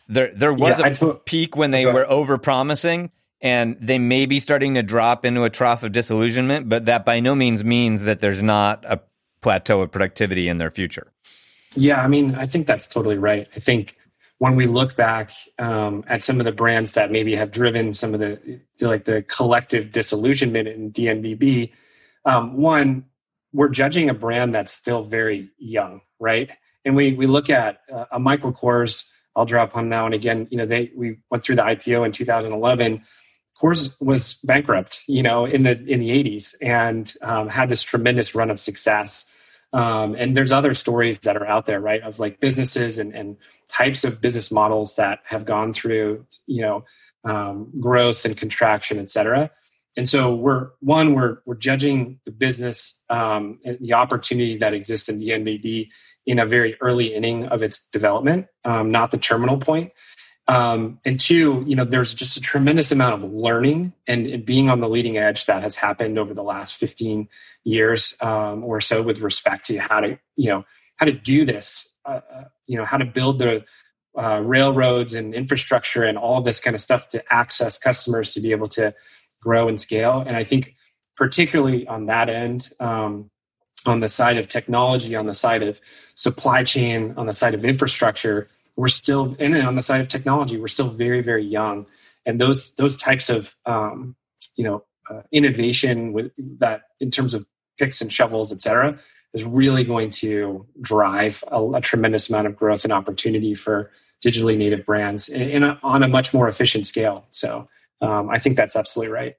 there, there was yeah, a t- peak when they were over promising and they may be starting to drop into a trough of disillusionment, but that by no means means that there's not a plateau of productivity in their future. Yeah, I mean, I think that's totally right. I think when we look back um, at some of the brands that maybe have driven some of the like the collective disillusionment in DNVB, um, one, we're judging a brand that's still very young, right? And we we look at uh, a Michael Kors. I'll drop on now and again. You know, they we went through the IPO in 2011 Kors was bankrupt, you know, in the in the 80s, and um, had this tremendous run of success. Um, and there's other stories that are out there, right, of like businesses and, and types of business models that have gone through, you know, um, growth and contraction, et cetera. And so we're one, we're we're judging the business, um, and the opportunity that exists in DNVB in a very early inning of its development, um, not the terminal point. Um, and two, you know, there's just a tremendous amount of learning and, and, being on the leading edge that has happened over the last 15 years um, or so with respect to how to, you know, how to do this, uh, uh, you know, how to build the uh, railroads and infrastructure and all this kind of stuff to access customers to be able to grow and scale. And I think particularly on that end, um, on the side of technology, on the side of supply chain, on the side of infrastructure, we're still and on the side of technology we're still very very young. And those those types of um, you know uh, innovation with that in terms of picks and shovels et cetera is really going to drive a, a tremendous amount of growth and opportunity for digitally native brands in, in a, on a much more efficient scale. So um, i think that's absolutely right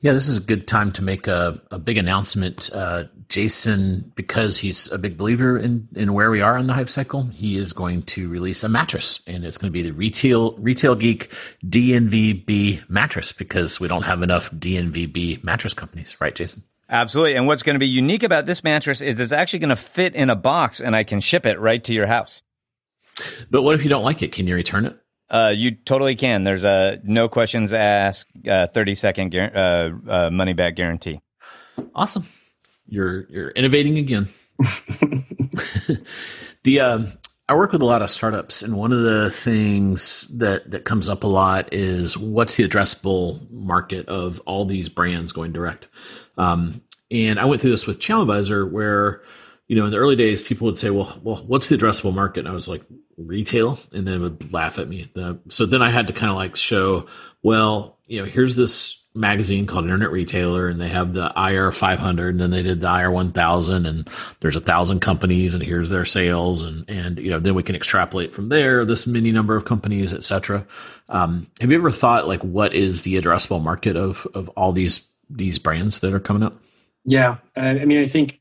yeah, this is a good time to make a, a big announcement. Uh, Jason, because he's a big believer in, in where we are on the hype cycle, he is going to release a mattress, and it's going to be the retail retail geek DNVB mattress because we don't have enough DNVB mattress companies, right, Jason? Absolutely. And what's going to be unique about this mattress is it's actually going to fit in a box, and I can ship it right to your house. But what if you don't like it? Can you return it? Uh, you totally can. There's a no questions asked, uh, 30 second uh, uh, money back guarantee. Awesome. You're you're innovating again. the uh, I work with a lot of startups, and one of the things that that comes up a lot is what's the addressable market of all these brands going direct. Um, and I went through this with ChannelAdvisor, where you know in the early days people would say, "Well, well, what's the addressable market?" And I was like, retail and then would laugh at me. So then I had to kind of like show, well, you know, here's this magazine called Internet Retailer, and they have the IR 500, and then they did the IR 1000, and there's a thousand companies, and here's their sales, and and you know, then we can extrapolate from there this many number of companies, etc. Um, have you ever thought like what is the addressable market of of all these these brands that are coming up? Yeah, I mean, I think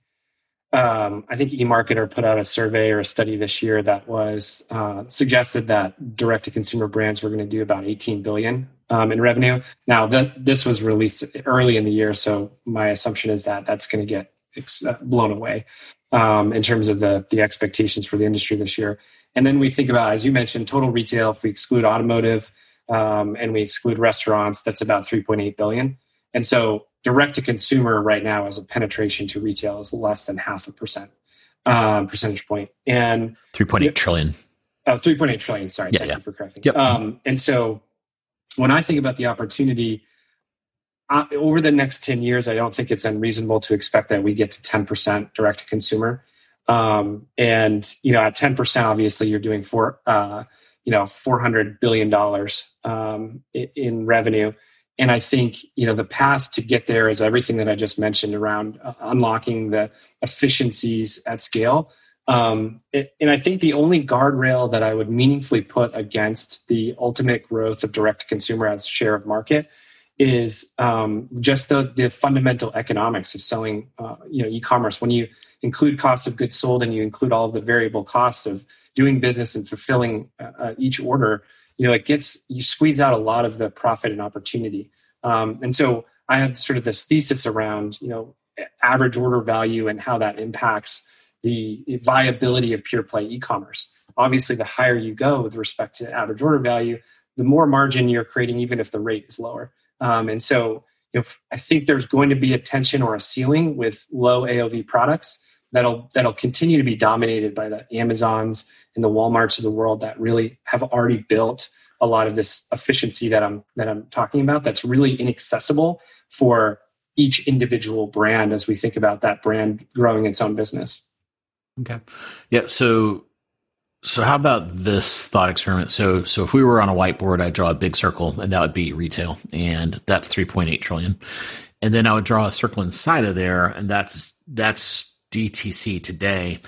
um, I think eMarketer put out a survey or a study this year that was uh, suggested that direct to consumer brands were going to do about 18 billion um, in revenue. Now that this was released early in the year, so my assumption is that that's going to get ex- uh, blown away um, in terms of the the expectations for the industry this year. And then we think about, as you mentioned, total retail. If we exclude automotive um, and we exclude restaurants, that's about 3.8 billion. And so direct to consumer right now as a penetration to retail is less than half a percent um, percentage point. And 3.8 trillion. Uh, 3.8 trillion sorry. Yeah, thank yeah. you for correcting yep. um, and so when i think about the opportunity uh, over the next 10 years i don't think it's unreasonable to expect that we get to 10% direct to consumer um, and you know at 10% obviously you're doing for uh, you know 400 billion dollars um, in revenue and I think you know the path to get there is everything that I just mentioned around uh, unlocking the efficiencies at scale. Um, it, and I think the only guardrail that I would meaningfully put against the ultimate growth of direct consumer as share of market is um, just the, the fundamental economics of selling uh, you know e-commerce. When you include cost of goods sold and you include all of the variable costs of doing business and fulfilling uh, uh each order, you know it gets you squeeze out a lot of the profit and opportunity. Um, and so i have sort of this thesis around you know average order value and how that impacts the viability of pure play e-commerce. Obviously the higher you go with respect to average order value the more margin you're creating even if the rate is lower. Um, and so you know, i think there's going to be a tension or a ceiling with low aov products that'll that'll continue to be dominated by the amazons and the Walmarts of the world that really have already built a lot of this efficiency that I'm that I'm talking about that's really inaccessible for each individual brand as we think about that brand growing its own business. Okay. Yeah, so so how about this thought experiment? So so if we were on a whiteboard, I'd draw a big circle and that would be retail and that's 3.8 trillion. And then I would draw a circle inside of there and that's that's DTC today.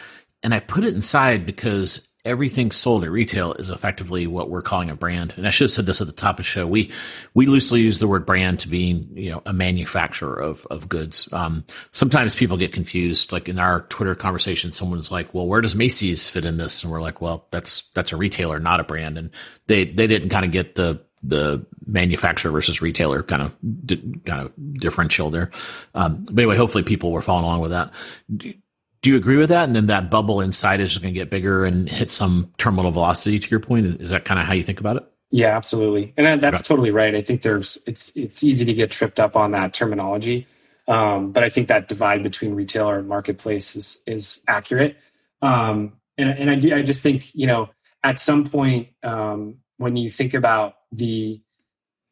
And I put it inside because everything sold at retail is effectively what we're calling a brand. And I should have said this at the top of the show. We we loosely use the word brand to mean you know a manufacturer of of goods. Um, sometimes people get confused. Like in our Twitter conversation, someone's like, "Well, where does Macy's fit in this?" And we're like, "Well, that's that's a retailer, not a brand." And they they didn't kind of get the the manufacturer versus retailer kind of di- kind of differential there. Um, but anyway, hopefully people were following along with that. Do, Do you agree with that? And then that bubble inside is just going to get bigger and hit some terminal velocity. To your point, is, is that kind of how you think about it? Yeah, absolutely, and that's okay. totally right. I think there's it's it's easy to get tripped up on that terminology, um, but I think that divide between retailer and marketplace is is accurate. Um, and and I do I just think you know at some point um, when you think about the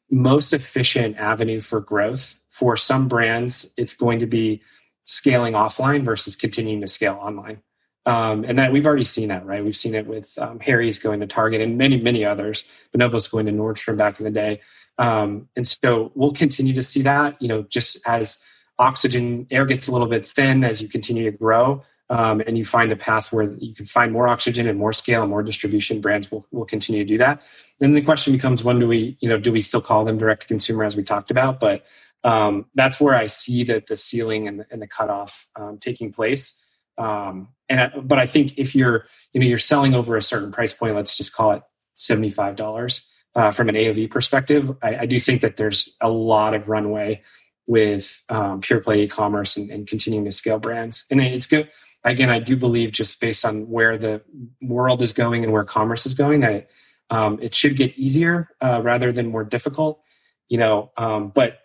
most efficient avenue for growth for some brands, it's going to be scaling offline versus continuing to scale online. Um, and that we've already seen that, right? We've seen it with um, Harry's going to Target and many, many others. Bonobos going to Nordstrom back in the day. Um, and so we'll continue to see that, you know, just as oxygen air gets a little bit thin as you continue to grow um, and you find a path where you can find more oxygen and more scale and more distribution, brands will, will continue to do that. Then the question becomes, when do we, you know, do we still call them direct to consumer as we talked about? But um, that's where I see that the ceiling and the, and the cutoff um, taking place. Um, and I, but I think if you're you know you're selling over a certain price point, let's just call it seventy five dollars uh, from an AOV perspective, I, I, do think that there's a lot of runway with um, pure play e-commerce and, and, continuing to scale brands. And it's good. Again, I do believe just based on where the world is going and where commerce is going, that um, it should get easier uh, rather than more difficult. You know, um, but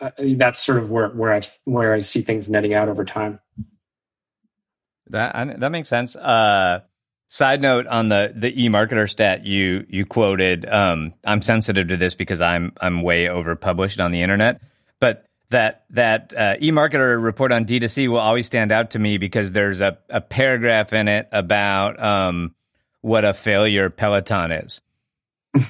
uh, that's sort of where where I where I see things netting out over time. That that makes sense. Uh, side note on the the e marketer stat you you quoted. Um, I'm sensitive to this because I'm I'm way over published on the internet, but that that uh, eMarketer report on D2C will always stand out to me because there's a, a paragraph in it about um, what a failure Peloton is.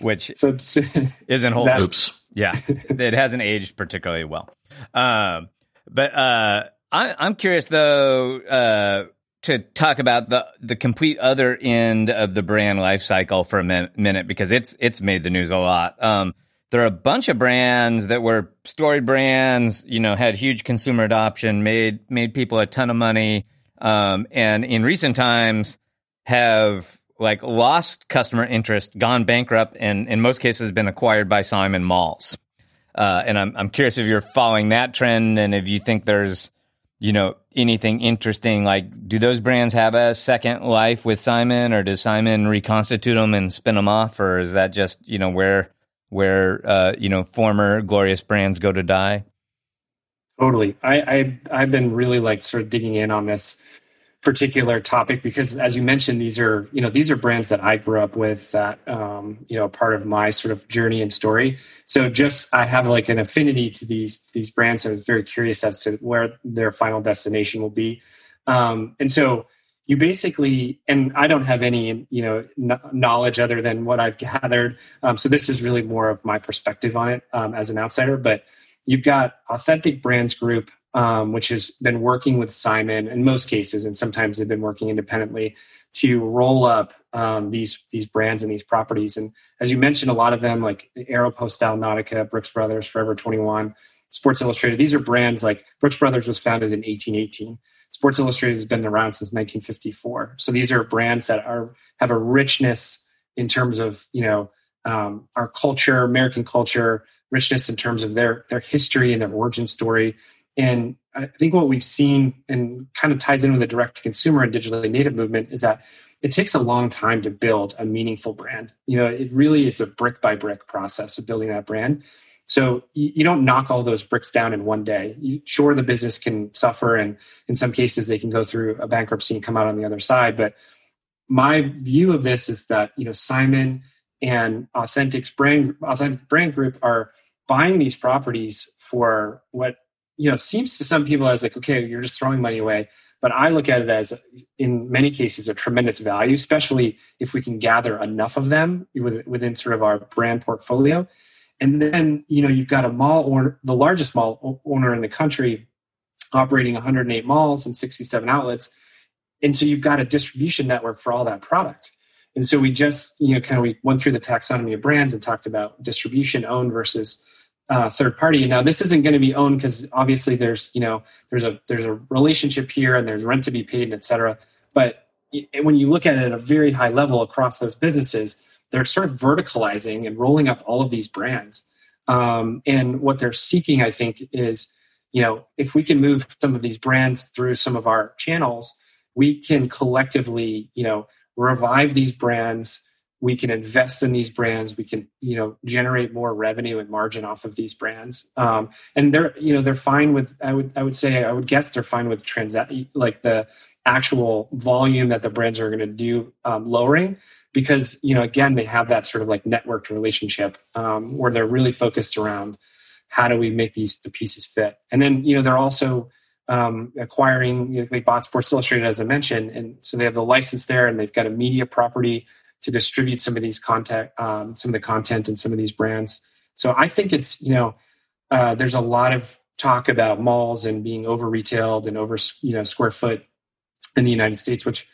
Which so isn't whole. That, oops. Yeah, it hasn't aged particularly well. Um, but uh, I, am curious though uh, to talk about the the complete other end of the brand life cycle for a min- minute because it's it's made the news a lot. Um, there are a bunch of brands that were storied brands, you know, had huge consumer adoption, made made people a ton of money, um, and in recent times have like lost customer interest, gone bankrupt, and in most cases been acquired by Simon Malls. Uh, and I'm I'm curious if you're following that trend and if you think there's you know anything interesting like do those brands have a second life with simon or does simon reconstitute them and spin them off or is that just you know where where uh, you know former glorious brands go to die? Totally. I, I i've been really like sort of digging in on this particular topic because as you mentioned these are you know these are brands that i grew up with that um, you know part of my sort of journey and story. So just i have like an affinity to these these brands i'm very curious as to where their final destination will be. Um, and so you basically and i don't have any you know knowledge other than what i've gathered um, so this is really more of my perspective on it um, as an outsider but you've got authentic brands group um, which has been working with Simon in most cases, and sometimes they've been working independently to roll up um, these these brands and these properties. And as you mentioned, a lot of them like Aeropostale, Nautica, Brooks Brothers, Forever 21, Sports Illustrated. These are brands like Brooks Brothers was founded in 1818. Sports Illustrated has been around since 1954. So these are brands that are have a richness in terms of you know um, our culture, American culture, richness in terms of their their history and their origin story and I think what we've seen and kind of ties in with the direct to consumer and digitally native movement is that it takes a long time to build a meaningful brand. You know, it really is a brick by brick process of building that brand. So you, don't knock all those bricks down in one day. Sure, the business can suffer, and in some cases, they can go through a bankruptcy and come out on the other side. But my view of this is that you know Simon and Authentic Brand Authentic Brand Group are buying these properties for what you know seems to some people as like okay you're just throwing money away but i look at it as in many cases a tremendous value especially if we can gather enough of them within sort of our brand portfolio and then you know you've got a mall or the largest mall owner in the country operating 108 malls and 67 outlets and so you've got a distribution network for all that product and so we just you know kind of we went through the taxonomy of brands and talked about distribution owned versus uh, third party. Now, this isn't going to be owned because obviously there's you know there's a there's a relationship here and there's rent to be paid and et cetera. But when you look at it at a very high level across those businesses, they're sort of verticalizing and rolling up all of these brands. Um, and what they're seeking, I think, is you know, if we can move some of these brands through some of our channels, we can collectively, you know, revive these brands. We can invest in these brands. We can, you know, generate more revenue and margin off of these brands. Um, and they're, you know, they're fine with. I would, I would say, I would guess they're fine with transact like the actual volume that the brands are going to do um, lowering because you know again they have that sort of like networked relationship um, where they're really focused around how do we make these the pieces fit. And then you know they're also um, acquiring you know, they bought sports illustrated as i mentioned and so they have the license there and they've got a media property to distribute some of these content um, some of the content and some of these brands. So i think it's you know uh, there's a lot of talk about malls and being over retailed and over you know square foot in the united states which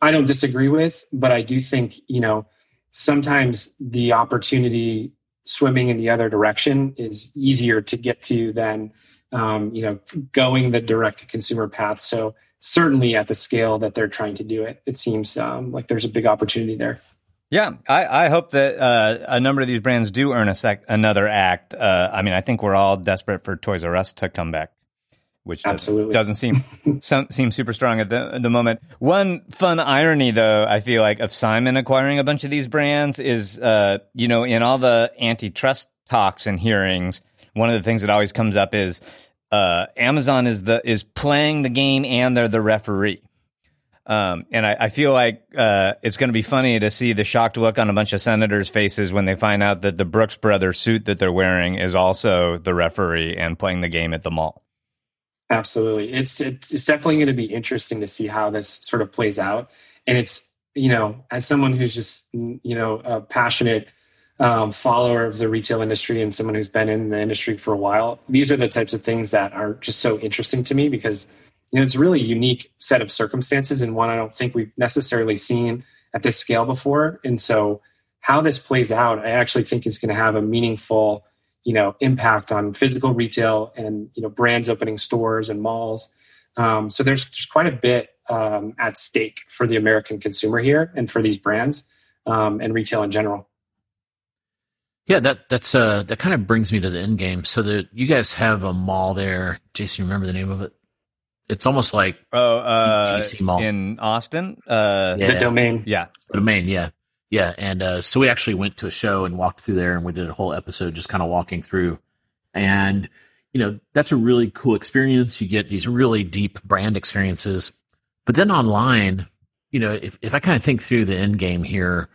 i don't disagree with but i do think you know sometimes the opportunity swimming in the other direction is easier to get to than um, you know going the direct to consumer path. So certainly at the scale that they're trying to do it it seems um, like there's a big opportunity there. Yeah, I, I hope that uh, a number of these brands do earn a sec- another act. Uh, I mean, I think we're all desperate for Toys R Us to come back, which absolutely doesn't seem some, seem super strong at the at the moment. One fun irony, though, I feel like of Simon acquiring a bunch of these brands is, uh, you know, in all the antitrust talks and hearings, one of the things that always comes up is uh, Amazon is the is playing the game and they're the referee. Um, and I, I, feel like uh, it's going to be funny to see the shocked look on a bunch of senators' faces when they find out that the Brooks Brothers suit that they're wearing is also the referee and playing the game at the mall. Absolutely, it's it's definitely going to be interesting to see how this sort of plays out. And it's you know, as someone who's just you know a passionate um, follower of the retail industry and someone who's been in the industry for a while, these are the types of things that are just so interesting to me because you know, it's a really unique set of circumstances and one I don't think we've necessarily seen at this scale before. And so how this plays out, I actually think is going to have a meaningful, you know, impact on physical retail and, you know, brands opening stores and malls. Um, so there's, there's quite a bit um, at stake for the American consumer here and for these brands um, and retail in general. Yeah, that that's uh that kind of brings me to the end game. So that you guys have a mall there. Jason, remember the name of it? It's almost like oh, uh, Mall in Austin. Uh, yeah. The domain, yeah, the domain, yeah, yeah. And uh, so we actually went to a show and walked through there, and we did a whole episode just kind of walking through. And you know, that's a really cool experience. You get these really deep brand experiences, but then online, you know, if if I kind of think through the end game here,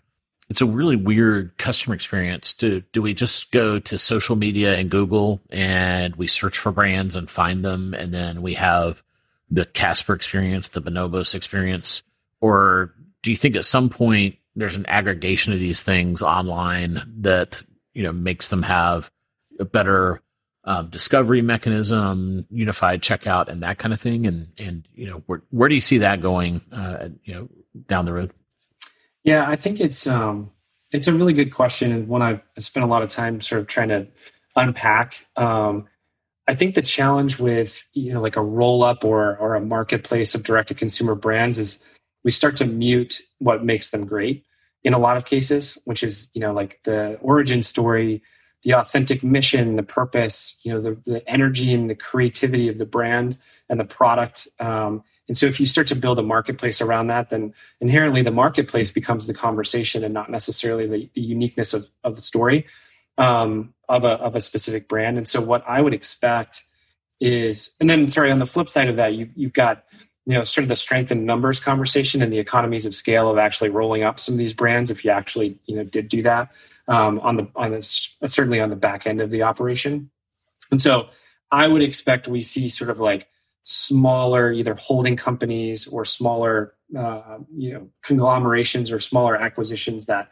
it's a really weird customer experience. Do do we just go to social media and Google and we search for brands and find them, and then we have the Casper experience, the Bonobos experience? Or do you think at some point there's an aggregation of these things online that, you know, makes them have a better um, discovery mechanism, unified checkout, and that kind of thing? And, and, you know, where, where do you see that going, uh, you know, down the road? Yeah, I think it's, um, it's a really good question and one I've spent a lot of time sort of trying to unpack. Um, I think the challenge with you know like a roll up or or a marketplace of direct to consumer brands is we start to mute what makes them great in a lot of cases, which is you know like the origin story, the authentic mission, the purpose, you know the the energy and the creativity of the brand and the product. Um, and so if you start to build a marketplace around that, then inherently the marketplace becomes the conversation and not necessarily the, the uniqueness of, of the story um, of a of a specific brand. And so what I would expect is, and then sorry, on the flip side of that, you've you've got you know sort of the strength in numbers conversation and the economies of scale of actually rolling up some of these brands if you actually you know did do that um, on the on the certainly on the back end of the operation. And so I would expect we see sort of like smaller either holding companies or smaller uh, you know conglomerations or smaller acquisitions that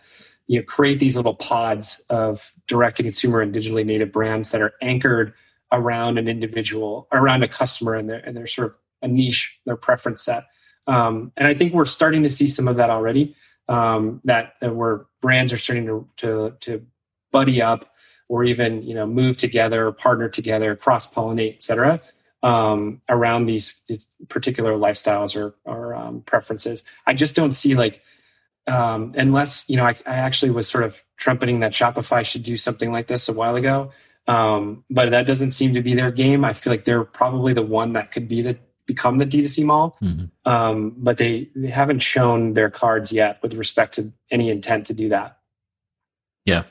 you know create these little pods of direct to consumer and digitally native brands that are anchored around an individual around a customer and their and their sort of a niche their preference set um, and i think we're starting to see some of that already um, that, that where brands are starting to, to to buddy up or even you know move together partner together cross pollinate etc. um, around these, these, particular lifestyles or, or um, preferences i just don't see like um, unless you know I, I, actually was sort of trumpeting that shopify should do something like this a while ago Um, but that doesn't seem to be their game. I feel like they're probably the one that could be the become the D2C mall. Mm-hmm. Um, but they, they haven't shown their cards yet with respect to any intent to do that. Yeah.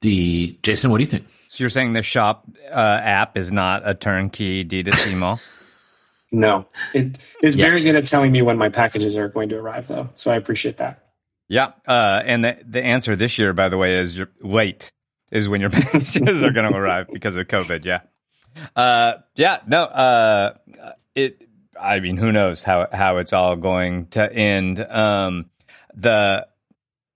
The Jason, what do you think? So you're saying the shop uh, app is not a turnkey D2C mall? no, it is very good at telling me when my packages are going to arrive, though. So I appreciate that. Yeah, uh, and the the answer this year, by the way, is you're late. Is when your packages are going to arrive because of COVID. Yeah, uh, yeah, no, uh, it. I mean, who knows how how it's all going to end? Um, the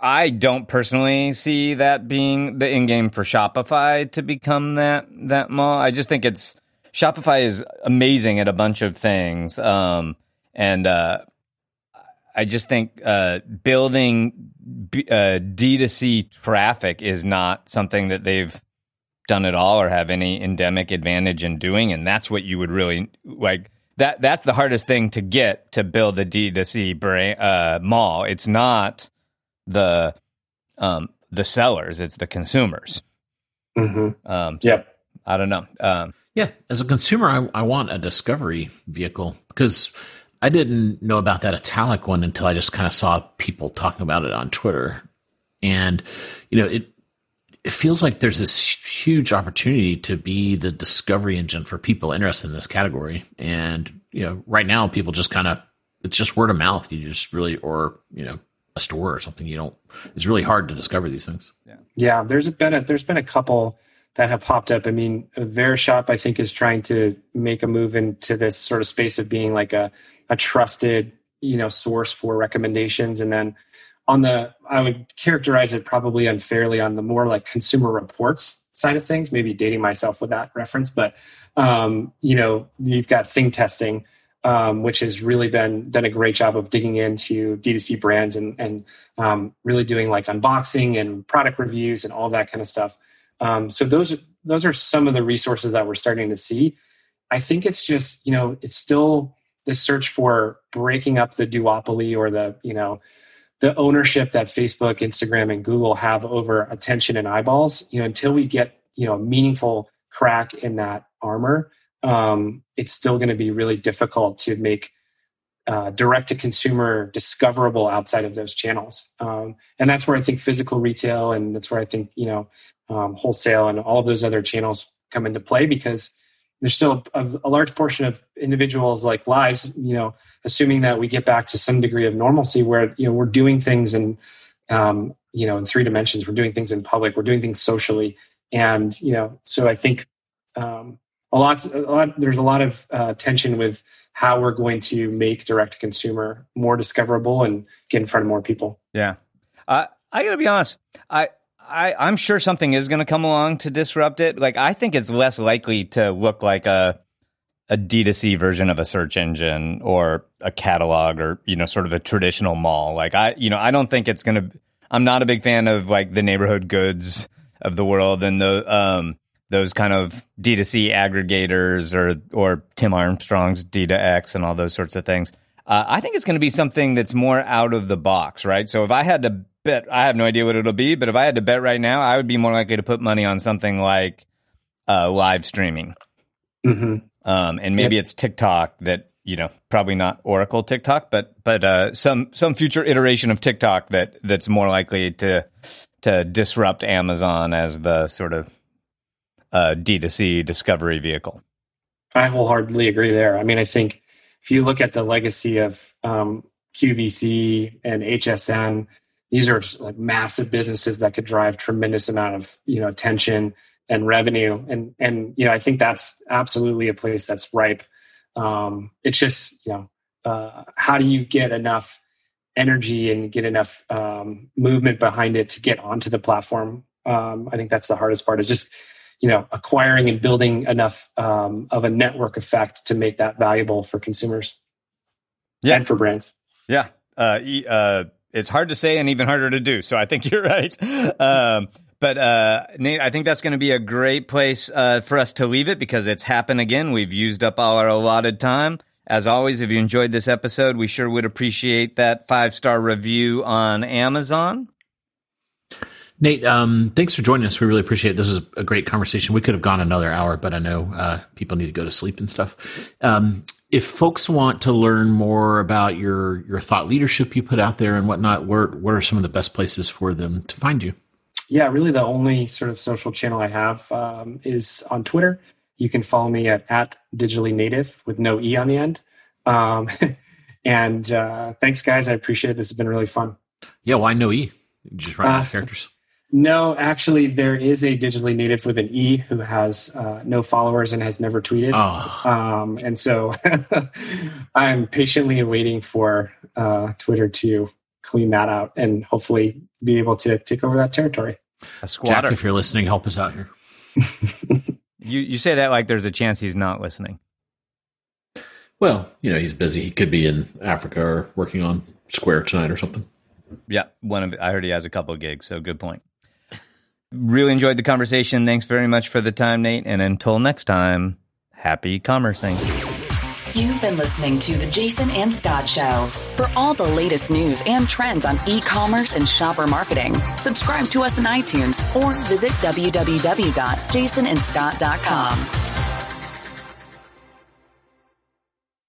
I don't personally see that being the in game for Shopify to become that that mall. I just think it's Shopify is amazing at a bunch of things, um, and uh, I just think uh, building uh, D2C traffic is not something that they've done at all or have any endemic advantage in doing. And that's what you would really like. That that's the hardest thing to get to build a D2C brand, uh, mall. It's not the um, the sellers; it's the consumers. Mm-hmm. Um, yep. I don't know. Um, yeah, as a consumer, I, I want a discovery vehicle because I didn't know about that italic one until I just kind of saw people talking about it on Twitter. And, you know, it, it feels like there's this huge opportunity to be the discovery engine for people interested in this category. And, you know, right now people just kind of, it's just word of mouth. You just really, or, you know, a store or something, you don't, it's really hard to discover these things. Yeah. Yeah. There's been a, there's been a couple that have popped up. I mean, Verishop, I think, is trying to make a move into this sort of space of being like a, a trusted, you know, source for recommendations. And then on the, I would characterize it probably unfairly on the more like consumer reports side of things, maybe dating myself with that reference, but, um, you know, you've got thing testing, um, which has really been done a great job of digging into D2C brands and, and um, really doing like unboxing and product reviews and all that kind of stuff. Um, so those those are some of the resources that we're starting to see. I think it's just you know it's still this search for breaking up the duopoly or the you know the ownership that Facebook, Instagram, and Google have over attention and eyeballs. You know until we get you know a meaningful crack in that armor, um, it's still going to be really difficult to make uh, direct to consumer discoverable outside of those channels. Um, and that's where I think physical retail and that's where I think, you know, um, wholesale and all those other channels come into play because there's still a, a, large portion of individuals like lives, you know, assuming that we get back to some degree of normalcy where, you know, we're doing things in, um, you know, in three dimensions, we're doing things in public, we're doing things socially. And, you know, so I think, um, a lot, a lot, there's a lot of uh, tension with how we're going to make direct to consumer more discoverable and get in front of more people. Yeah. Uh, I gotta be honest. I, I, I'm sure something is going to come along to disrupt it. Like, I think it's less likely to look like a a D2C version of a search engine or a catalog or, you know, sort of a traditional mall. Like, I, you know, I don't think it's going to, I'm not a big fan of like the neighborhood goods of the world and the, um, those kind of D2C aggregators or, or Tim Armstrong's D2X and all those sorts of things. Uh, I think it's going to be something that's more out of the box, right? So if I had to bet I have no idea what it'll be, but if I had to bet right now, I would be more likely to put money on something like uh, live streaming. Mm-hmm. Um, and maybe yep. it's TikTok that you know probably not Oracle TikTok, but but uh, some some future iteration of TikTok that that's more likely to to disrupt Amazon as the sort of uh, D2C discovery vehicle. I wholeheartedly agree there. I mean, I think if you look at the legacy of um, QVC and HSN, these are like massive businesses that could drive tremendous amount of you know attention and revenue. And and you know i think that's absolutely a place that's ripe. Um, it's just you know uh, how do you get enough energy and get enough um, movement behind it to get onto the platform? Um, i think that's the hardest part is just you know acquiring and building enough um, of a network effect to make that valuable for consumers yeah. and for brands. Yeah. Uh, uh, it's hard to say and even harder to do. So I think you're right. Um, but uh, Nate, I think that's going to be a great place uh, for us to leave it because it's happened again. We've used up all our allotted time. As always, if you enjoyed this episode, we sure would appreciate that five star review on Amazon. Nate, um, thanks for joining us. We really appreciate it. This is a great conversation. We could have gone another hour, but I know uh, people need to go to sleep and stuff. Um, if folks want to learn more about your your thought leadership you put out there and whatnot, where what are some of the best places for them to find you? Yeah, really, the only sort of social channel I have um, is on Twitter. You can follow me at at digitally native with no e on the end. Um, and uh, thanks, guys. I appreciate it. This has been really fun. Yeah, why no e? You just write uh, characters. No, actually, there is a digitally native with an E who has uh, no followers and has never tweeted. Oh. Um, and so I'm patiently waiting for uh, Twitter to clean that out and hopefully be able to take over that territory. A squatter. Jack, if you're listening, help us out here. you you say that like there's a chance he's not listening. Well, you know, he's busy. He could be in Africa or working on Square tonight or something. Yeah, one of I heard he has a couple of gigs, so good point. Really enjoyed the conversation. Thanks very much for the time, Nate. And until next time, happy commercing. You've been listening to The Jason and Scot Show. For all the latest news and trends on e commerce and shopper marketing, subscribe to us on iTunes or visit www.jasonandscot.com.